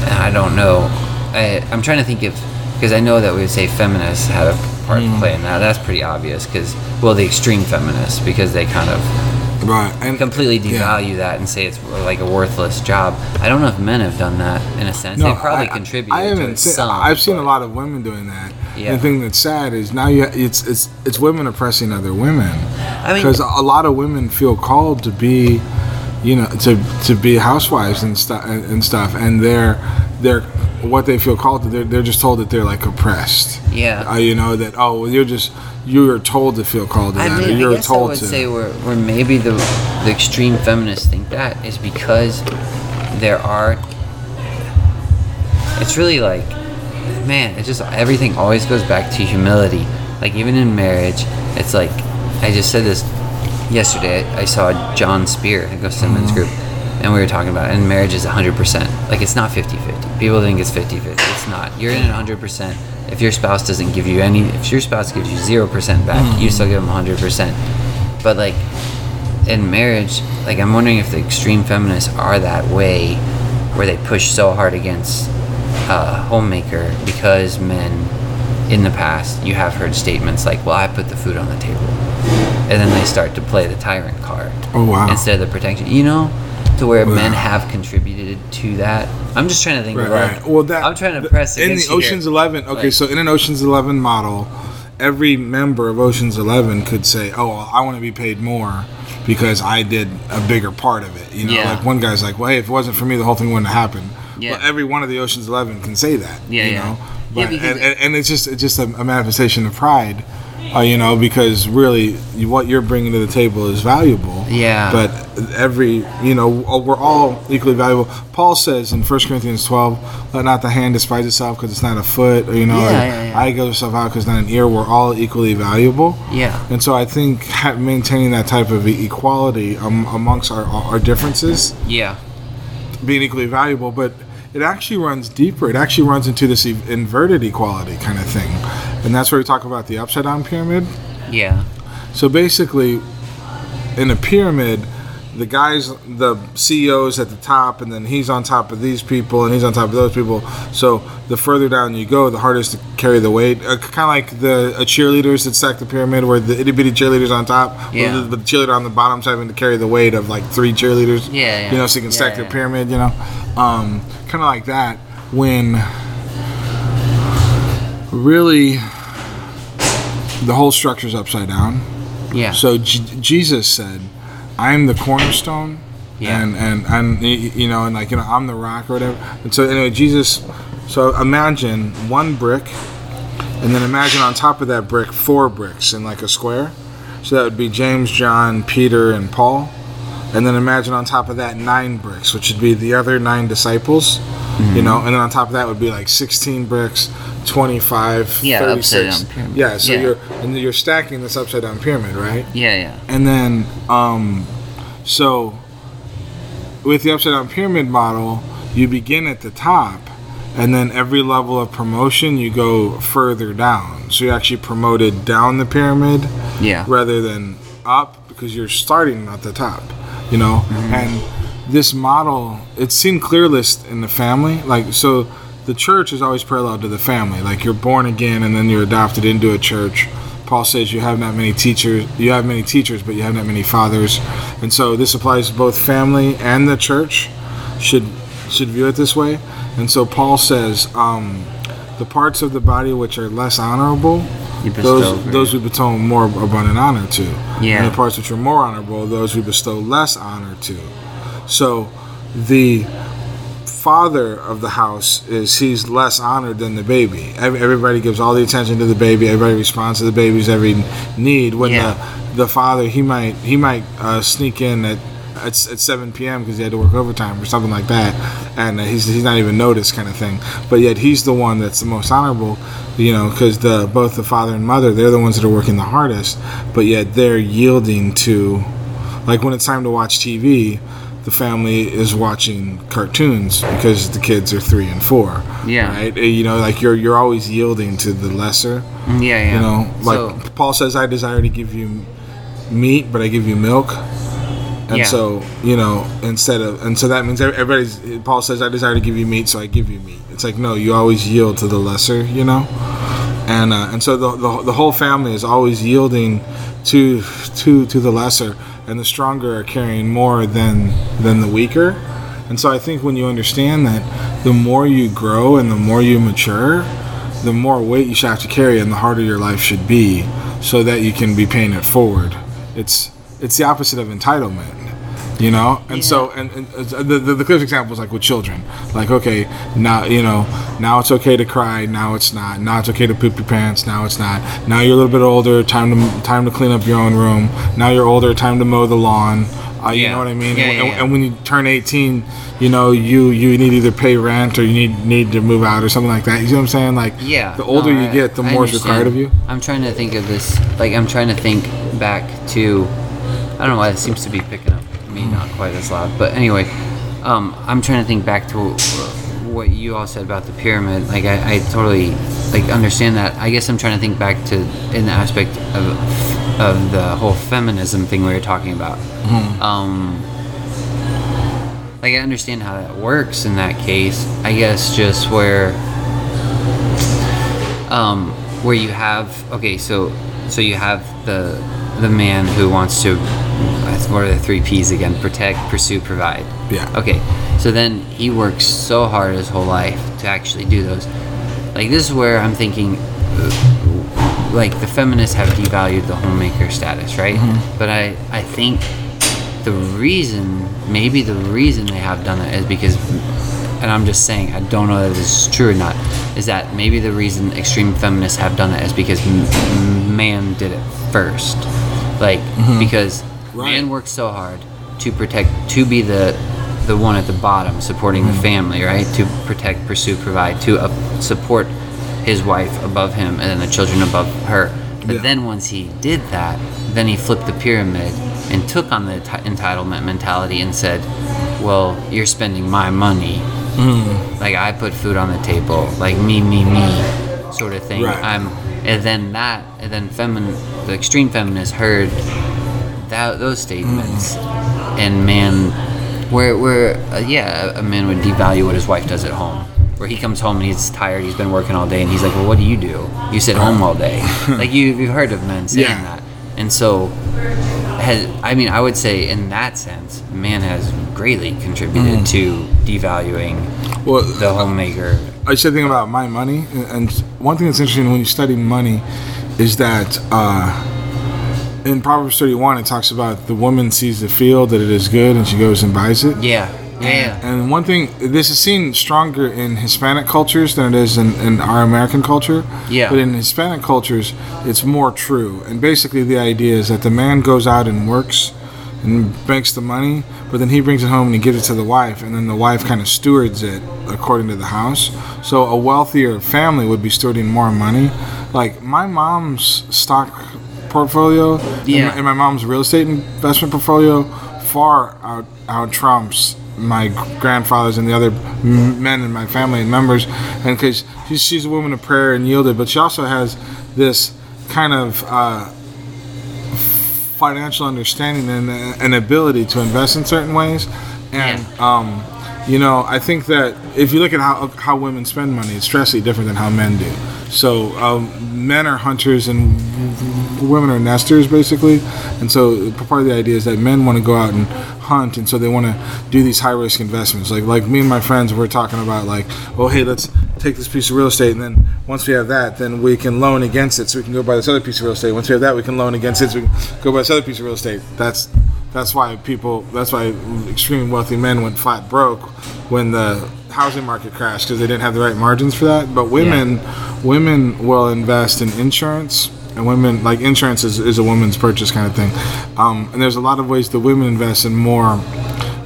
and I don't know. I, I'm trying to think of because I know that we would say feminists had a part to mm. play in that. That's pretty obvious because well, the extreme feminists because they kind of Right. And completely yeah. devalue that and say it's like a worthless job. I don't know if men have done that in a sense. they probably I- contributed. I to haven't seen. some, I've seen a lot of women doing that. Yeah. The thing that's sad is now you it's it's it's women oppressing other women. I mean- because a lot of women feel called to be, you know, to to be housewives and stuff and, and stuff, and they're they're what they feel called to. They're, they're just told that they're like oppressed. Yeah. Uh, you know that oh well, you're just you're told to feel called to I that. mean, you're guess I told would to. say where, where maybe the the extreme feminists think that is because there are. It's really like, man, it just everything always goes back to humility. Like even in marriage, it's like I just said this yesterday. I saw John Spear at Ghost Simmons Mm-hmm. group, and we were talking about, it, and marriage is 100%. Like it's not 50-50. People think it's 50-50. It's not. You're in it 100%. If your spouse doesn't give you any, if your spouse gives you 0% back, you still give them 100%. But like in marriage, like I'm wondering if the extreme feminists are that way, where they push so hard against uh, homemaker because men in the past you have heard statements like, "Well, I put the food on the table," and then they start to play the tyrant card Oh, wow. instead of the protection. You know, to where men have contributed to that. I'm just trying to think Right, of like, right. Well, that I'm trying to press in the you here. Ocean's Eleven. Okay, Like- so in an Ocean's Eleven model, every member of Ocean's Eleven could say, "Oh, well, I want to be paid more because I did a bigger part of it." You know, Yeah. like one guy's like, "Well, hey, if it wasn't for me, the whole thing wouldn't have happened." Yeah. Well, every one of the Ocean's Eleven can say that. Yeah, you yeah. know. But, because and, and, and it's just it's just a, a manifestation of pride. Uh, you know, because really, you, what you're bringing to the table is valuable. Yeah. But every you know we're all equally valuable paul says in 1 corinthians 12 let not the hand despise itself because it's not a foot or you know Yeah, yeah, yeah. eye goes itself out because it's not an ear we're all equally valuable Yeah. and so i think ha- maintaining that type of equality um, amongst our, our differences Yeah. being equally valuable but it actually runs deeper. It actually runs into this e- inverted equality kind of thing, and that's where we talk about the upside down pyramid. Yeah. So basically, in a pyramid, the guys, the CEOs at the top, and then he's on top of these people, and he's on top of those people. So the further down you go, the hardest to carry the weight. Uh, kind of like the uh, cheerleaders that stack the pyramid, where the itty bitty cheerleaders on top, Yeah. but the, the cheerleader on the bottom's having to carry the weight of like three cheerleaders. Yeah, yeah. You know, so you can stack Yeah, their yeah. pyramid. You know, um, kind of like that. When really the whole structure's upside down. Yeah. So J- Jesus said, "I am the cornerstone." Yeah. And and and you know, and like you know, I'm the rock or whatever. And so anyway, Jesus. So imagine one brick, and then imagine on top of that brick four bricks in like a square. So that would be James, John, Peter, and Paul. And then imagine on top of that nine bricks, which would be the other nine disciples. Mm-hmm. You know, and then on top of that would be like 16 bricks, 25, Yeah, 36. upside down pyramid. Yeah, so Yeah. you're and you're stacking this upside down pyramid, right? yeah, yeah. And then, um, so with the upside down pyramid model, you begin at the top, and then every level of promotion you go further down. So you're actually promoted down the pyramid Yeah. rather than up because you're starting at the top, you know. Mm-hmm. And this model, it's seen clearest in the family. Like so, the church is always parallel to the family. Like you're born again and then you're adopted into a church. Paul says you have not many teachers. You have many teachers, but you have not many fathers. And so this applies to both family and the church. Should should view it this way. And so Paul says, um, the parts of the body which are less honorable, You bestow those those we bestow more abundant honor to. Yeah. And the parts which are more honorable, those we bestow less honor to. So the father of the house is he's less honored than the baby. Everybody gives all the attention to the baby. Everybody responds to the baby's every need. When Yeah. the the father he might he might uh, sneak in at at, at 7 p.m. because he had to work overtime or something like that, and uh, he's he's not even noticed kind of thing. But yet he's the one that's the most honorable, you know, because the both the father and mother they're the ones that are working the hardest, but yet they're yielding to, like when it's time to watch TV. The family is watching cartoons because the kids are three and four. Yeah. Right. You know, like you're you're always yielding to the lesser. Yeah, yeah. You know, like So- Paul says, I desire to give you meat, but I give you milk. And Yeah. so, you know, instead of, and so that means everybody's, Paul says, I desire to give you meat, so I give you meat. It's like, no, you always yield to the lesser, you know? And, uh, and so the, the, the whole family is always yielding to, to, to the lesser, and the stronger are carrying more than, than the weaker. And so I think when you understand that, the more you grow and the more you mature, the more weight you should have to carry and the harder your life should be so that you can be paying it forward. It's it's the opposite of entitlement. You know, and so and, and uh, the, the the clearest example is like with children. Like, okay, now you know, now it's okay to cry. Now it's not. Now it's okay to poop your pants. Now it's not. Now you're a little bit older. Time to time to clean up your own room. Now you're older. Time to mow the lawn. Uh, You Yeah. know what I mean? Yeah, and, yeah, and- yeah. when you turn 18, you know, you you need either pay rent or you need need to move out or something like that. You see what I'm saying? Like, Yeah. the older no, you get, the I more is required of you. I'm trying to think of this. Like, I'm trying to think back to. I don't know why it seems to be picking Me not quite as loud, but anyway, um, I'm trying to think back to what you all said about the pyramid. Like, I, I totally like understand that. I guess I'm trying to think back to in the aspect of of the whole feminism thing we were talking about. Um, like I understand how that works in that case. I guess just where um where you have okay, so so you have the the man who wants to that's what are the three P's again? Protect, pursue, provide. Yeah. Okay. So then he works so hard his whole life to actually do those. Like this is where I'm thinking uh, like the feminists have devalued the homemaker status, right? But I I think the reason, maybe the reason they have done that is because, and I'm just saying, I don't know if this is true or not, is that maybe the reason extreme feminists have done that is because m- m- man did it first. Like, because Right. man works so hard to protect, to be the the one at the bottom supporting the family, right? To protect, pursue, provide, to uh, support his wife above him and then the children above her. But Yeah. then once he did that, then he flipped the pyramid and took on the enti- entitlement mentality and said, "Well, you're spending my money Mm. Like I put food on the table, like me, me, me, sort of thing. Right. I'm, and then that, and then femin, the extreme feminists heard that those statements, Mm. and man, where where uh, yeah, a man would devalue what his wife does at home. Where he comes home and he's tired, he's been working all day, and he's like, "Well, what do you do? You sit home all day." like you, you've heard of men saying Yeah. that, and so has I mean I would say in that sense, man has greatly contributed Mm. to devaluing Well, the homemaker. I said thing about my money, and one thing that's interesting when you study money is that uh, in Proverbs 31 it talks about the woman sees the field that it is good and she goes and buys it. Yeah, yeah. And one thing, this is seen stronger in Hispanic cultures than it is in, in our American culture. Yeah. But in Hispanic cultures, it's more true. And basically, the idea is that the man goes out and works and makes the money, but then he brings it home and he gives it to the wife, and then the wife kind of stewards it according to the house. So a wealthier family would be stewarding more money. Like my mom's stock portfolio and my- and my mom's real estate investment portfolio far out out trumps my grandfathers and the other men in my family and members and because she's, she's a woman of prayer and yielded but she also has this kind of uh, financial understanding and an ability to invest in certain ways. And um, you know i think that if you look at how, how women spend money it's drastically different than how men do so um, men are hunters and women are nesters basically. And so part of the idea is that men want to go out and hunt and so they want to do these high risk investments. Like like me and my friends we're talking about like oh hey let's take this piece of real estate and then once we have that then we can loan against it so we can go buy this other piece of real estate. Once we have that we can loan against it so we can go buy this other piece of real estate. That's that's why people that's why extremely wealthy men went flat broke when the housing market crashed because they didn't have the right margins for that. But women women will invest in insurance and women like insurance is, is a woman's purchase kind of thing. Um, and there's a lot of ways that women invest in more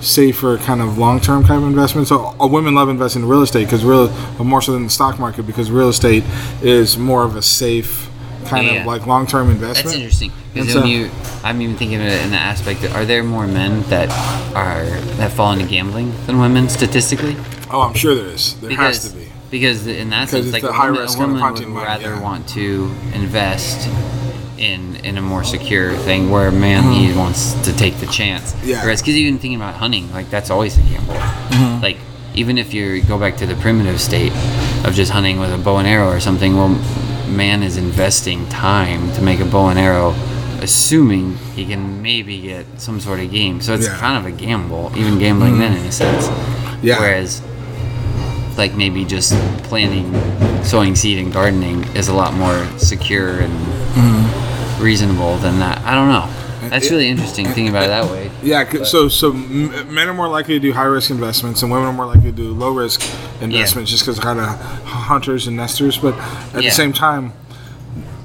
safer kind of long-term kind of investments. So uh, women love investing in real estate because real more so than the stock market because real estate is more of a safe kind Yeah. of like long-term investment That's interesting because so- you, I'm even thinking of it in the aspect: that, are there more men that are that fall into gambling than women statistically? oh i'm sure there is there Because has to be because in that sense, like a woman, a woman would money, rather yeah. want to invest in in a more secure thing where a man he wants to take the chance. Mm-hmm. Yeah. Whereas, because even thinking about hunting, like that's always a gamble. Mm-hmm. Like even if you go back to the primitive state of just hunting with a bow and arrow or something, well, man is investing time to make a bow and arrow. Assuming he can maybe get some sort of game, so it's Yeah. Mm-hmm. kind of a gamble, even gambling then in a sense. Yeah. Whereas like maybe just planting, sowing seed and gardening is a lot more secure and reasonable than that. I don't know. That's really interesting thinking about it that way. Yeah, so so men are more likely to do high risk investments, and women are more likely to do low risk investments, just because kind of hunters and nesters. But at Yeah. the same time,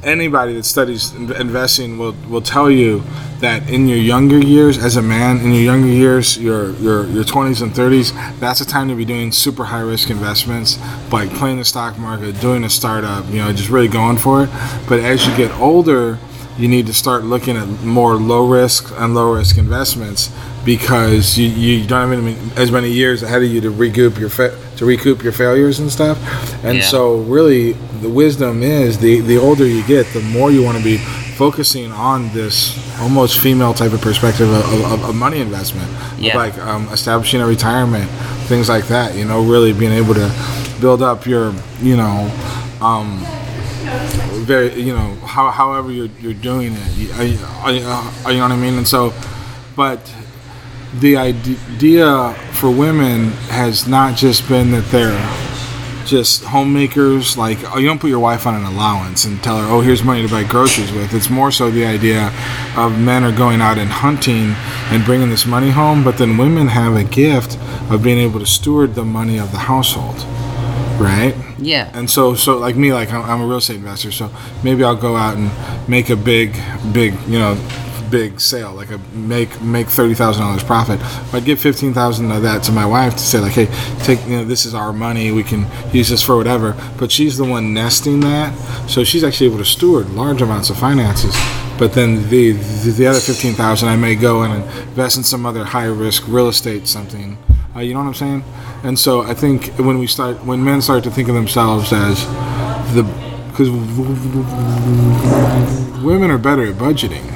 anybody that studies investing will will tell you that in your younger years, as a man, in your younger years, your your your twenties and thirties, that's the time to be doing super high risk investments, like playing the stock market, doing a startup, you know, just really going for it. But as you get older, you need to start looking at more low risk and low risk investments because you, you don't have any, as many years ahead of you to recoup your fa- to recoup your failures and stuff. And Yeah. so really the wisdom is the the older you get, the more you want to be focusing on this almost female type of perspective of, of, of money investment, Yeah. like um, establishing a retirement, things like that. You know, really being able to build up your you know. Um, very you know how, however you're, you're doing it you, uh, you know what I mean and so but the idea for women has not just been that they're just homemakers. Like oh, you don't put your wife on an allowance and tell her oh here's money to buy groceries with. It's more so the idea of men are going out and hunting and bringing this money home but then women have a gift of being able to steward the money of the household right? Yeah. and so so like me like I'm, I'm a real estate investor so maybe i'll go out and make a big big you know big sale like a make make $30000 profit i'd give 15000 of that to my wife to say like hey take you know this is our money we can use this for whatever but she's the one nesting that so she's actually able to steward large amounts of finances but then the the, the other 15000 i may go and invest in some other high risk real estate something Uh, you know what I'm saying? And so I think when we start, when men start to think of themselves as the, because women are better at budgeting.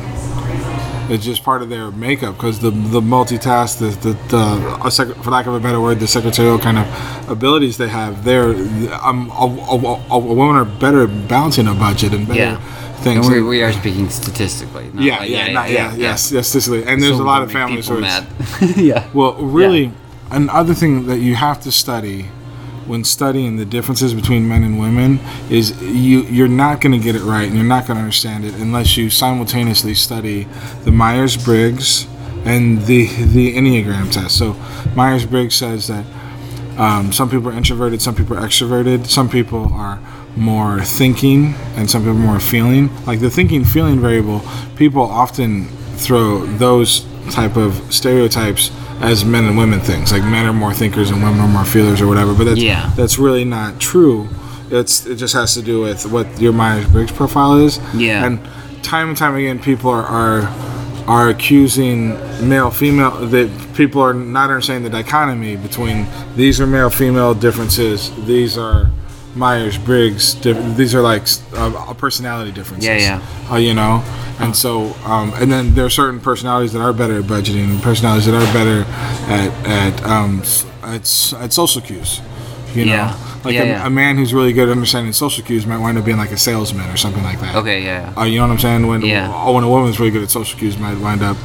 It's just part of their makeup because the the multitask, the the, the for lack of a better word, the secretarial kind of abilities they have. They're um, a, a, a, women are better at balancing a budget and better Yeah. things. And we, we are speaking statistically. not yeah, like- yeah, not- yeah, yes, yes, Sicily. And there's So a lot of families where mad. yeah. well, really, another thing that you have to study when studying the differences between men and women is you you're not going to get it right and you're not going to understand it unless you simultaneously study the Myers Briggs and the the Enneagram test. So Myers Briggs says that um, some people are introverted, some people are extroverted, some people are more thinking, and some people are more feeling. Like the thinking feeling variable, people often throw those type of stereotypes as men and women things. Like men are more thinkers and women are more feelers or whatever. But that's Yeah. that's really not true. It's it just has to do with what your Myers Briggs profile is. Yeah. And time and time again, people are are, are accusing male female that people are not understanding the dichotomy between these are male female differences. These are Myers Briggs. Diff- these are like uh, personality differences. Yeah, yeah. Uh, you know, and so um, and then there are certain personalities that are better at budgeting, and personalities that are better at at um, at, at social cues. You know, Yeah. like Yeah, a, yeah. a man who's really good at understanding social cues might wind up being like a salesman or something like that. Okay, yeah. Uh, you know what I'm saying? When Yeah. oh, when a woman's really good at social cues, might wind up.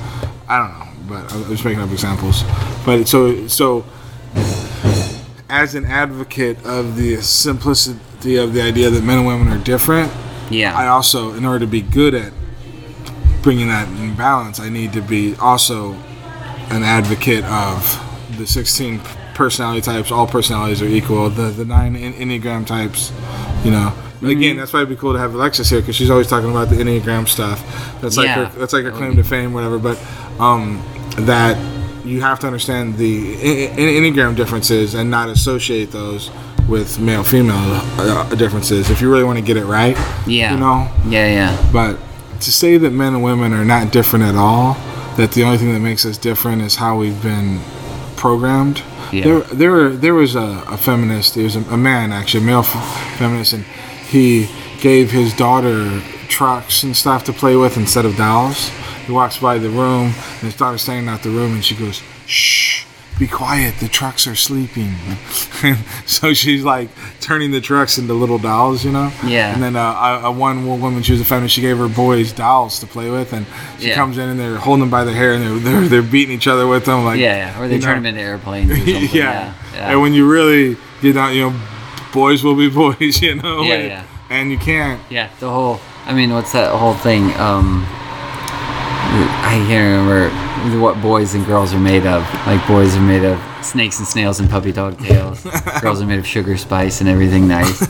I don't know, but I'm just making up examples. But so so, as an advocate of the simplicity of the idea that men and women are different, Yeah. I also, in order to be good at bringing that in balance, I need to be also an advocate of the 16 personality types. All personalities are equal. The the nine en- enneagram types, you know. Again, that's why it'd be cool to have Alexis here because she's always talking about the enneagram stuff. That's like Yeah. her, that's like her claim to fame, whatever. But um, that you have to understand the en- en- enneagram differences and not associate those with male female uh, differences. If you really want to get it right, yeah. you know. Yeah, yeah. But to say that men and women are not different at all, that the only thing that makes us different is how we've been programmed. Yeah. There, there, there was a, a feminist. There was a, a man, actually, a male f- feminist, and he gave his daughter trucks and stuff to play with instead of dolls. He walks by the room, and his daughter's standing out the room, and she goes, "Shh." Be quiet. The trucks are sleeping. so she's like turning the trucks into little dolls, you know. Yeah. And then uh, a, a one woman, she was a feminist. She gave her boys dolls to play with, and she Yeah. comes in and they're holding them by the hair and they're they're, they're beating each other with them, like Yeah, yeah. Or they turn know. them into airplanes or yeah. yeah. yeah. And when you really get out you know, boys will be boys, you know. Yeah, and, yeah. And you can't. Yeah, the whole. I mean, what's that whole thing? Um, I can't remember what boys and girls are made of. Like boys are made of snakes and snails and puppy dog tails. girls are made of sugar spice and everything nice.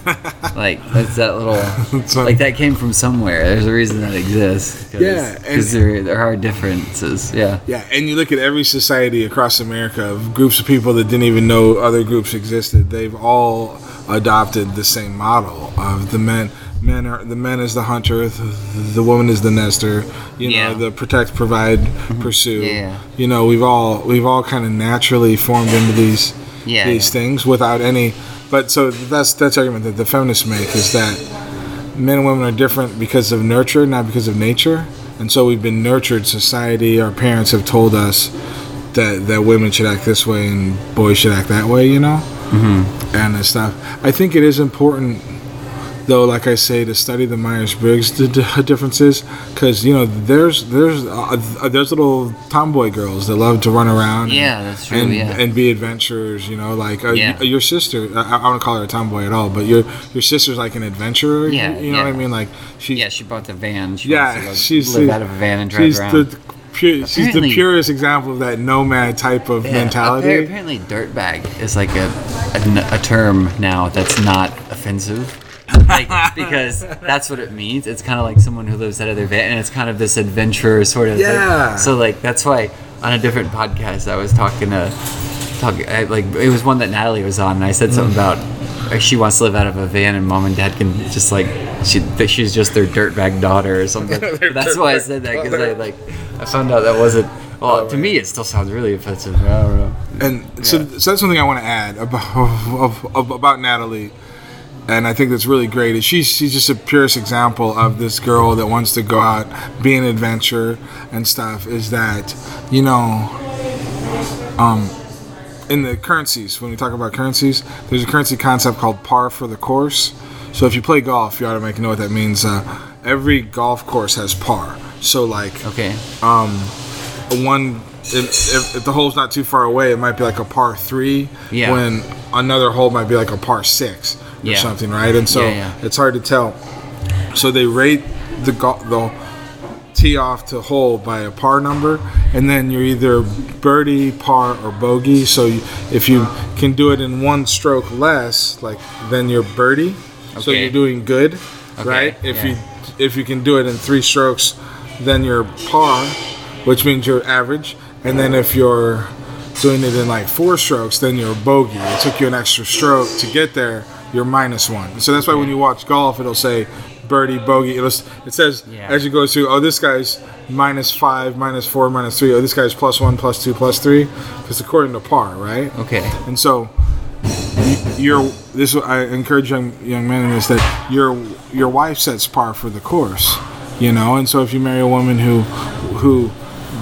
like that's that little. So- like that came from somewhere. There's a reason that exists. Cause, Yeah, because there there are differences. Yeah. Yeah, and you look at every society across America of groups of people that didn't even know other groups existed. They've all adopted the same model of the men. Men are the men is the hunter, the, the woman is the nester. You know, Yeah. the protect, provide, pursue. Yeah. You know, we've all we've all kind of naturally formed into these Yeah, these yeah. things without any. But so that's that's argument that the feminists make is that men and women are different because of nurture, not because of nature. And so we've been nurtured. Society, our parents have told us that that women should act this way and boys should act that way. You know, mm-hmm. and and stuff. I think it is important, though. Like I say, to study the Myers Briggs d- d- differences, because you know there's there's uh, there's little tomboy girls that love to run around. and- Yeah, that's true, And, yeah. and be adventurers. You know, like uh, Yeah. y- your sister. I, I don't call her a tomboy at all, but your your sister's like an adventurer. you- Yeah, you know what I mean. Like she. Yeah, she bought the van. She Yeah, she's live the- out of a van and drive she's around. the pure, she's the purest example of that nomad type of Yeah, mentality. appar- Apparently, dirtbag is like a, a, a term now that's not offensive. like, because that's what it means. It's kind of like someone who lives out of their van, and it's kind of this adventure sort of. Yeah. Thing. So like that's why on a different podcast I was talking to, talking I, like it was one that Natalie was on, and I said something mm. about. like, She wants to live out of a van, and mom and dad can just like she she's just their dirtbag daughter or something. That's why I said that because I like I found out that wasn't Well, oh, to me, it still sounds really offensive. I don't know. And so, so that's something I want to add about of, of, about Natalie, and I think that's really great. Is she's she's just a purest example of this girl that wants to go out, be an adventure and stuff. Is that you know, um, in the currencies when we talk about currencies, there's a currency concept called par for the course. So if you play golf, you automatically know what that means. Uh, every golf course has par. So like Okay. um, one if, if, if the hole's not too far away, it might be like a par three. Yeah. When another hole might be like a par six or something, right? And so Yeah, yeah. it's hard to tell. So they rate the go- the tee off to hole by a par number, and then you're either birdie, par, or bogey. So you, if you can do it in one stroke less, like then you're birdie. So you're doing good, Okay, right? If yeah. you if you can do it in three strokes, then you're par, which means you're average. And then if you're doing it in like four strokes, then you're bogey. It took you an extra stroke to get there. You're minus one. So that's why when you watch golf, it'll say birdie, bogey. It'll, it says Yeah. as you go through, oh, this guy's minus five, minus four, minus three. Oh, this guy's plus one, plus two, plus three. Because according to par, right? Okay. And so your this I encourage young young men in this that your your wife sets par for the course, you know. And so if you marry a woman who who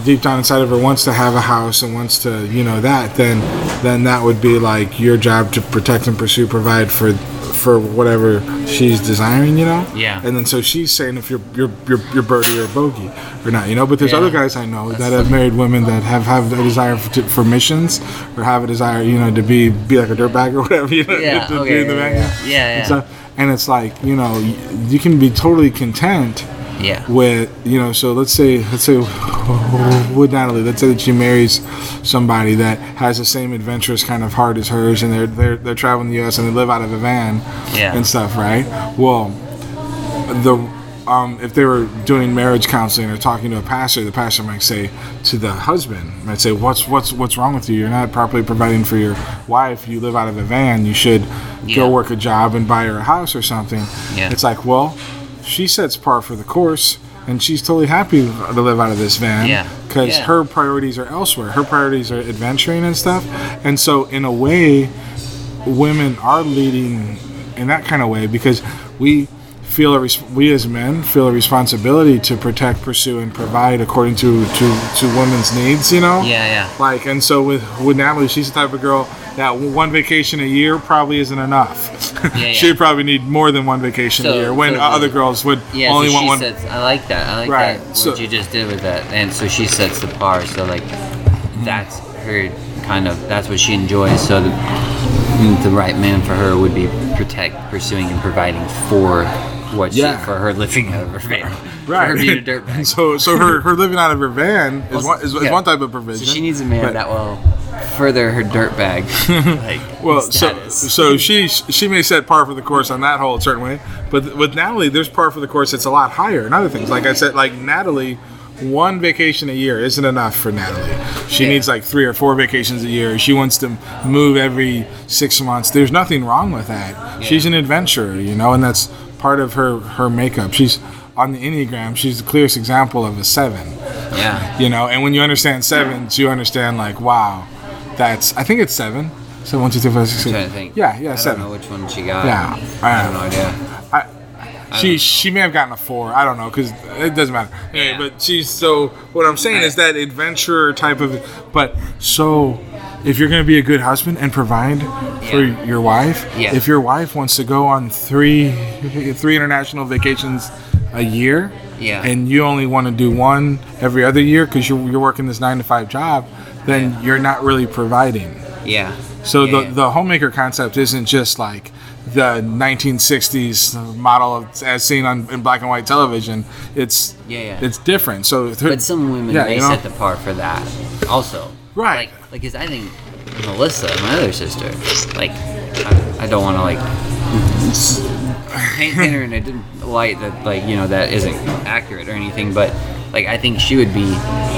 deep down inside of her wants to have a house and wants to you know that then then that would be like your job to protect and pursue provide for for whatever she's desiring you know Yeah. and then so she's saying if you're you're you're, you're birdie or bogey or not you know but there's Yeah. other guys I know That's that have married women that have have a desire for, to, for missions or have a desire you know to be be like a dirtbag or whatever you know Yeah, to okay, yeah, yeah. Yeah, and yeah. stuff. and it's like you know you can be totally content Yeah. with you know so let's say let's say with Natalie let's say that she marries somebody that has the same adventurous kind of heart as hers and they're they're, they're traveling the US and they live out of a van Yeah. and stuff right well the um, if they were doing marriage counseling or talking to a pastor, the pastor might say to the husband, might say, "What's what's what's wrong with you? You're not properly providing for your wife. You live out of a van. You should Yeah. go work a job and buy her a house or something." Yeah. It's like, well, she sets par for the course, and she's totally happy to live out of this van Yeah. because Yeah. her priorities are elsewhere. Her priorities are adventuring and stuff, and so in a way, women are leading in that kind of way because we feel a res- we as men feel a responsibility to protect, pursue, and provide according to to to women's needs. You know. Yeah, yeah. Like and so with with Natalie, she's the type of girl that one vacation a year probably isn't enough. Yeah, yeah. She'd probably need more than one vacation So- a year. When so the- other girls would Yeah, only so want she one. sets. I like that. I like Right, that. what you just did with that, and so she sets the par. So like, mm-hmm. that's her kind of. That's what she enjoys. So the, the right man for her would be protect, pursuing, and providing for what Yeah. she for her living out of her van. For Right. her being a dirtbag. so so her, her living out of her van is Well, one is, is one type of provision. So she needs a man that will further her dirtbag. like Well, so status. so she she may set par for the course on that hole a certain way, but with Natalie, there's par for the course that's a lot higher. And other things, like I said, like Natalie, one vacation a year isn't enough for Natalie. She Yeah. needs like three or four vacations a year. She wants to move every six months. There's nothing wrong with that. She's an adventurer, you know, and that's part of her her makeup. She's on the Enneagram. She's the clearest example of a seven yeah. you know and when you understand sevens you understand like wow that's i think it's seven so one two three five six I'm seven. trying to think. yeah yeah I seven don't know which one she got. Yeah, I I have no idea. she she may have gotten a four i don't know because it doesn't matter anyway, Yeah. but she's so what i'm saying is that adventurer type of but so if you're going to be a good husband and provide for Yeah. your wife Yeah. if your wife wants to go on three three international vacations a year Yeah. and you only want to do one every other year because you're, you're working this nine to five job then you're not really providing Yeah. so Yeah, the yeah. the homemaker concept isn't just like the 1960s model of, as seen on in black and white television. It's Yeah, yeah. it's different. So But some women yeah, may you know? set the par for that also. Right. Like, like, cause I think Melissa, my other sister, like, I, I don't want to like paint, her in a light that like you know that isn't accurate or anything, but like I think she would be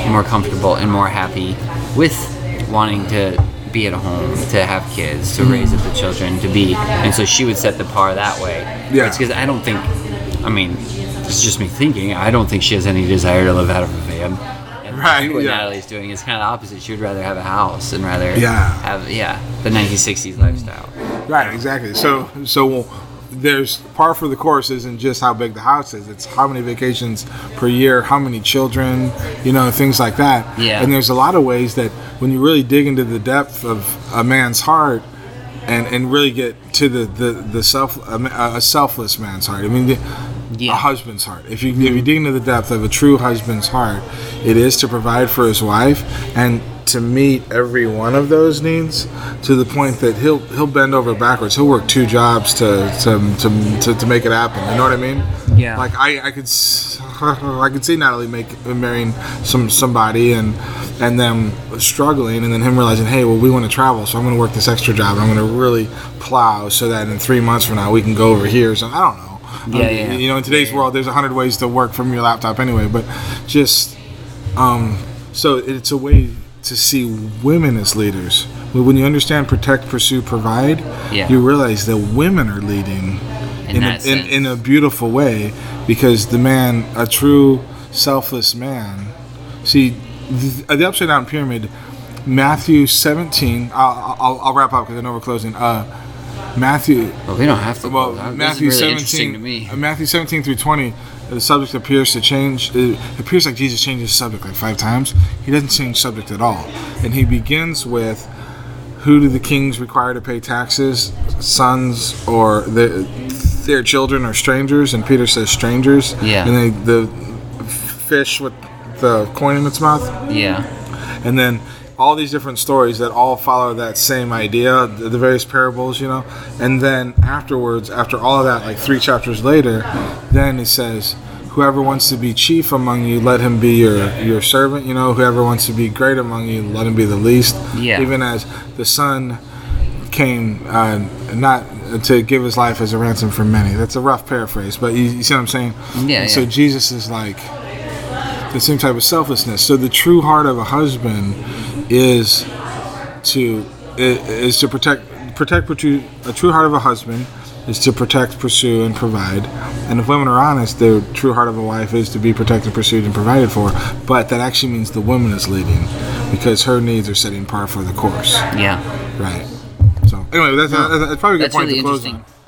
more comfortable and more happy with wanting to be at home, to have kids, to mm-hmm. raise up the children, to be, and so she would set the par that way. Yeah. It's because I don't think, I mean, it's just me thinking. I don't think she has any desire to live out of a van. And Right, what yeah. Natalie's doing. is kind of the opposite. She would rather have a house and rather Yeah. have yeah the 1960s lifestyle. Right, exactly. So, so there's par for the course isn't just how big the house is; it's how many vacations per year, how many children, you know, things like that. Yeah. And there's a lot of ways that when you really dig into the depth of a man's heart, and and really get to the the the self a, a selfless man's heart. I mean. The, Yeah. A husband's heart. If you if you dig into the depth of a true husband's heart, it is to provide for his wife and to meet every one of those needs to the point that he'll he'll bend over backwards. He'll work two jobs to to, to, to, to make it happen. You know what I mean? Yeah. Like I, I could I could see Natalie make marrying some somebody and and them struggling and then him realizing, hey, well we want to travel, so I'm going to work this extra job. I'm going to really plow so that in three months from now we can go over here. So I don't know. Yeah, Um, yeah. You know, in today's world, there's a hundred ways to work from your laptop anyway. But just um, so it's a way to see women as leaders. When when you understand protect, pursue, provide, Yeah. you realize that women are leading In in, a, in, in a beautiful way because the man, a true selfless man, see the, the upside down pyramid. Matthew 17. I'll, I'll, I'll wrap up because I know we're closing. Uh, Matthew Well, we don't have to. well, Matthew really 17, interesting to me. uh, Matthew 17 through 20, the subject appears to change. It appears like Jesus changes the subject like five times. He doesn't change subject at all. And he begins with who do the kings require to pay taxes? Sons or the, their children or strangers? And Peter says strangers. Yeah. And then the fish with the coin in its mouth Yeah. and then all these different stories that all follow that same idea the, the various parables you know? And then afterwards after all of that like three chapters later then it says whoever wants to be chief among you let him be your your servant you know? Whoever wants to be great among you let him be the least. Yeah. even as the son came uh, not to give his life as a ransom for many. That's a rough paraphrase but you, you see what i'm saying? Yeah, And so jesus is like the same type of selflessness. So the true heart of a husband is to is to protect protect pursue a true heart of a husband is to protect, pursue, and provide. And if women are honest, the true heart of a wife is to be protected, pursued, and provided for. But that actually means the woman is leading because her needs are setting par for the course. Yeah. Right. So anyway, that's, that's, that's probably a good That's point really to close interesting. on.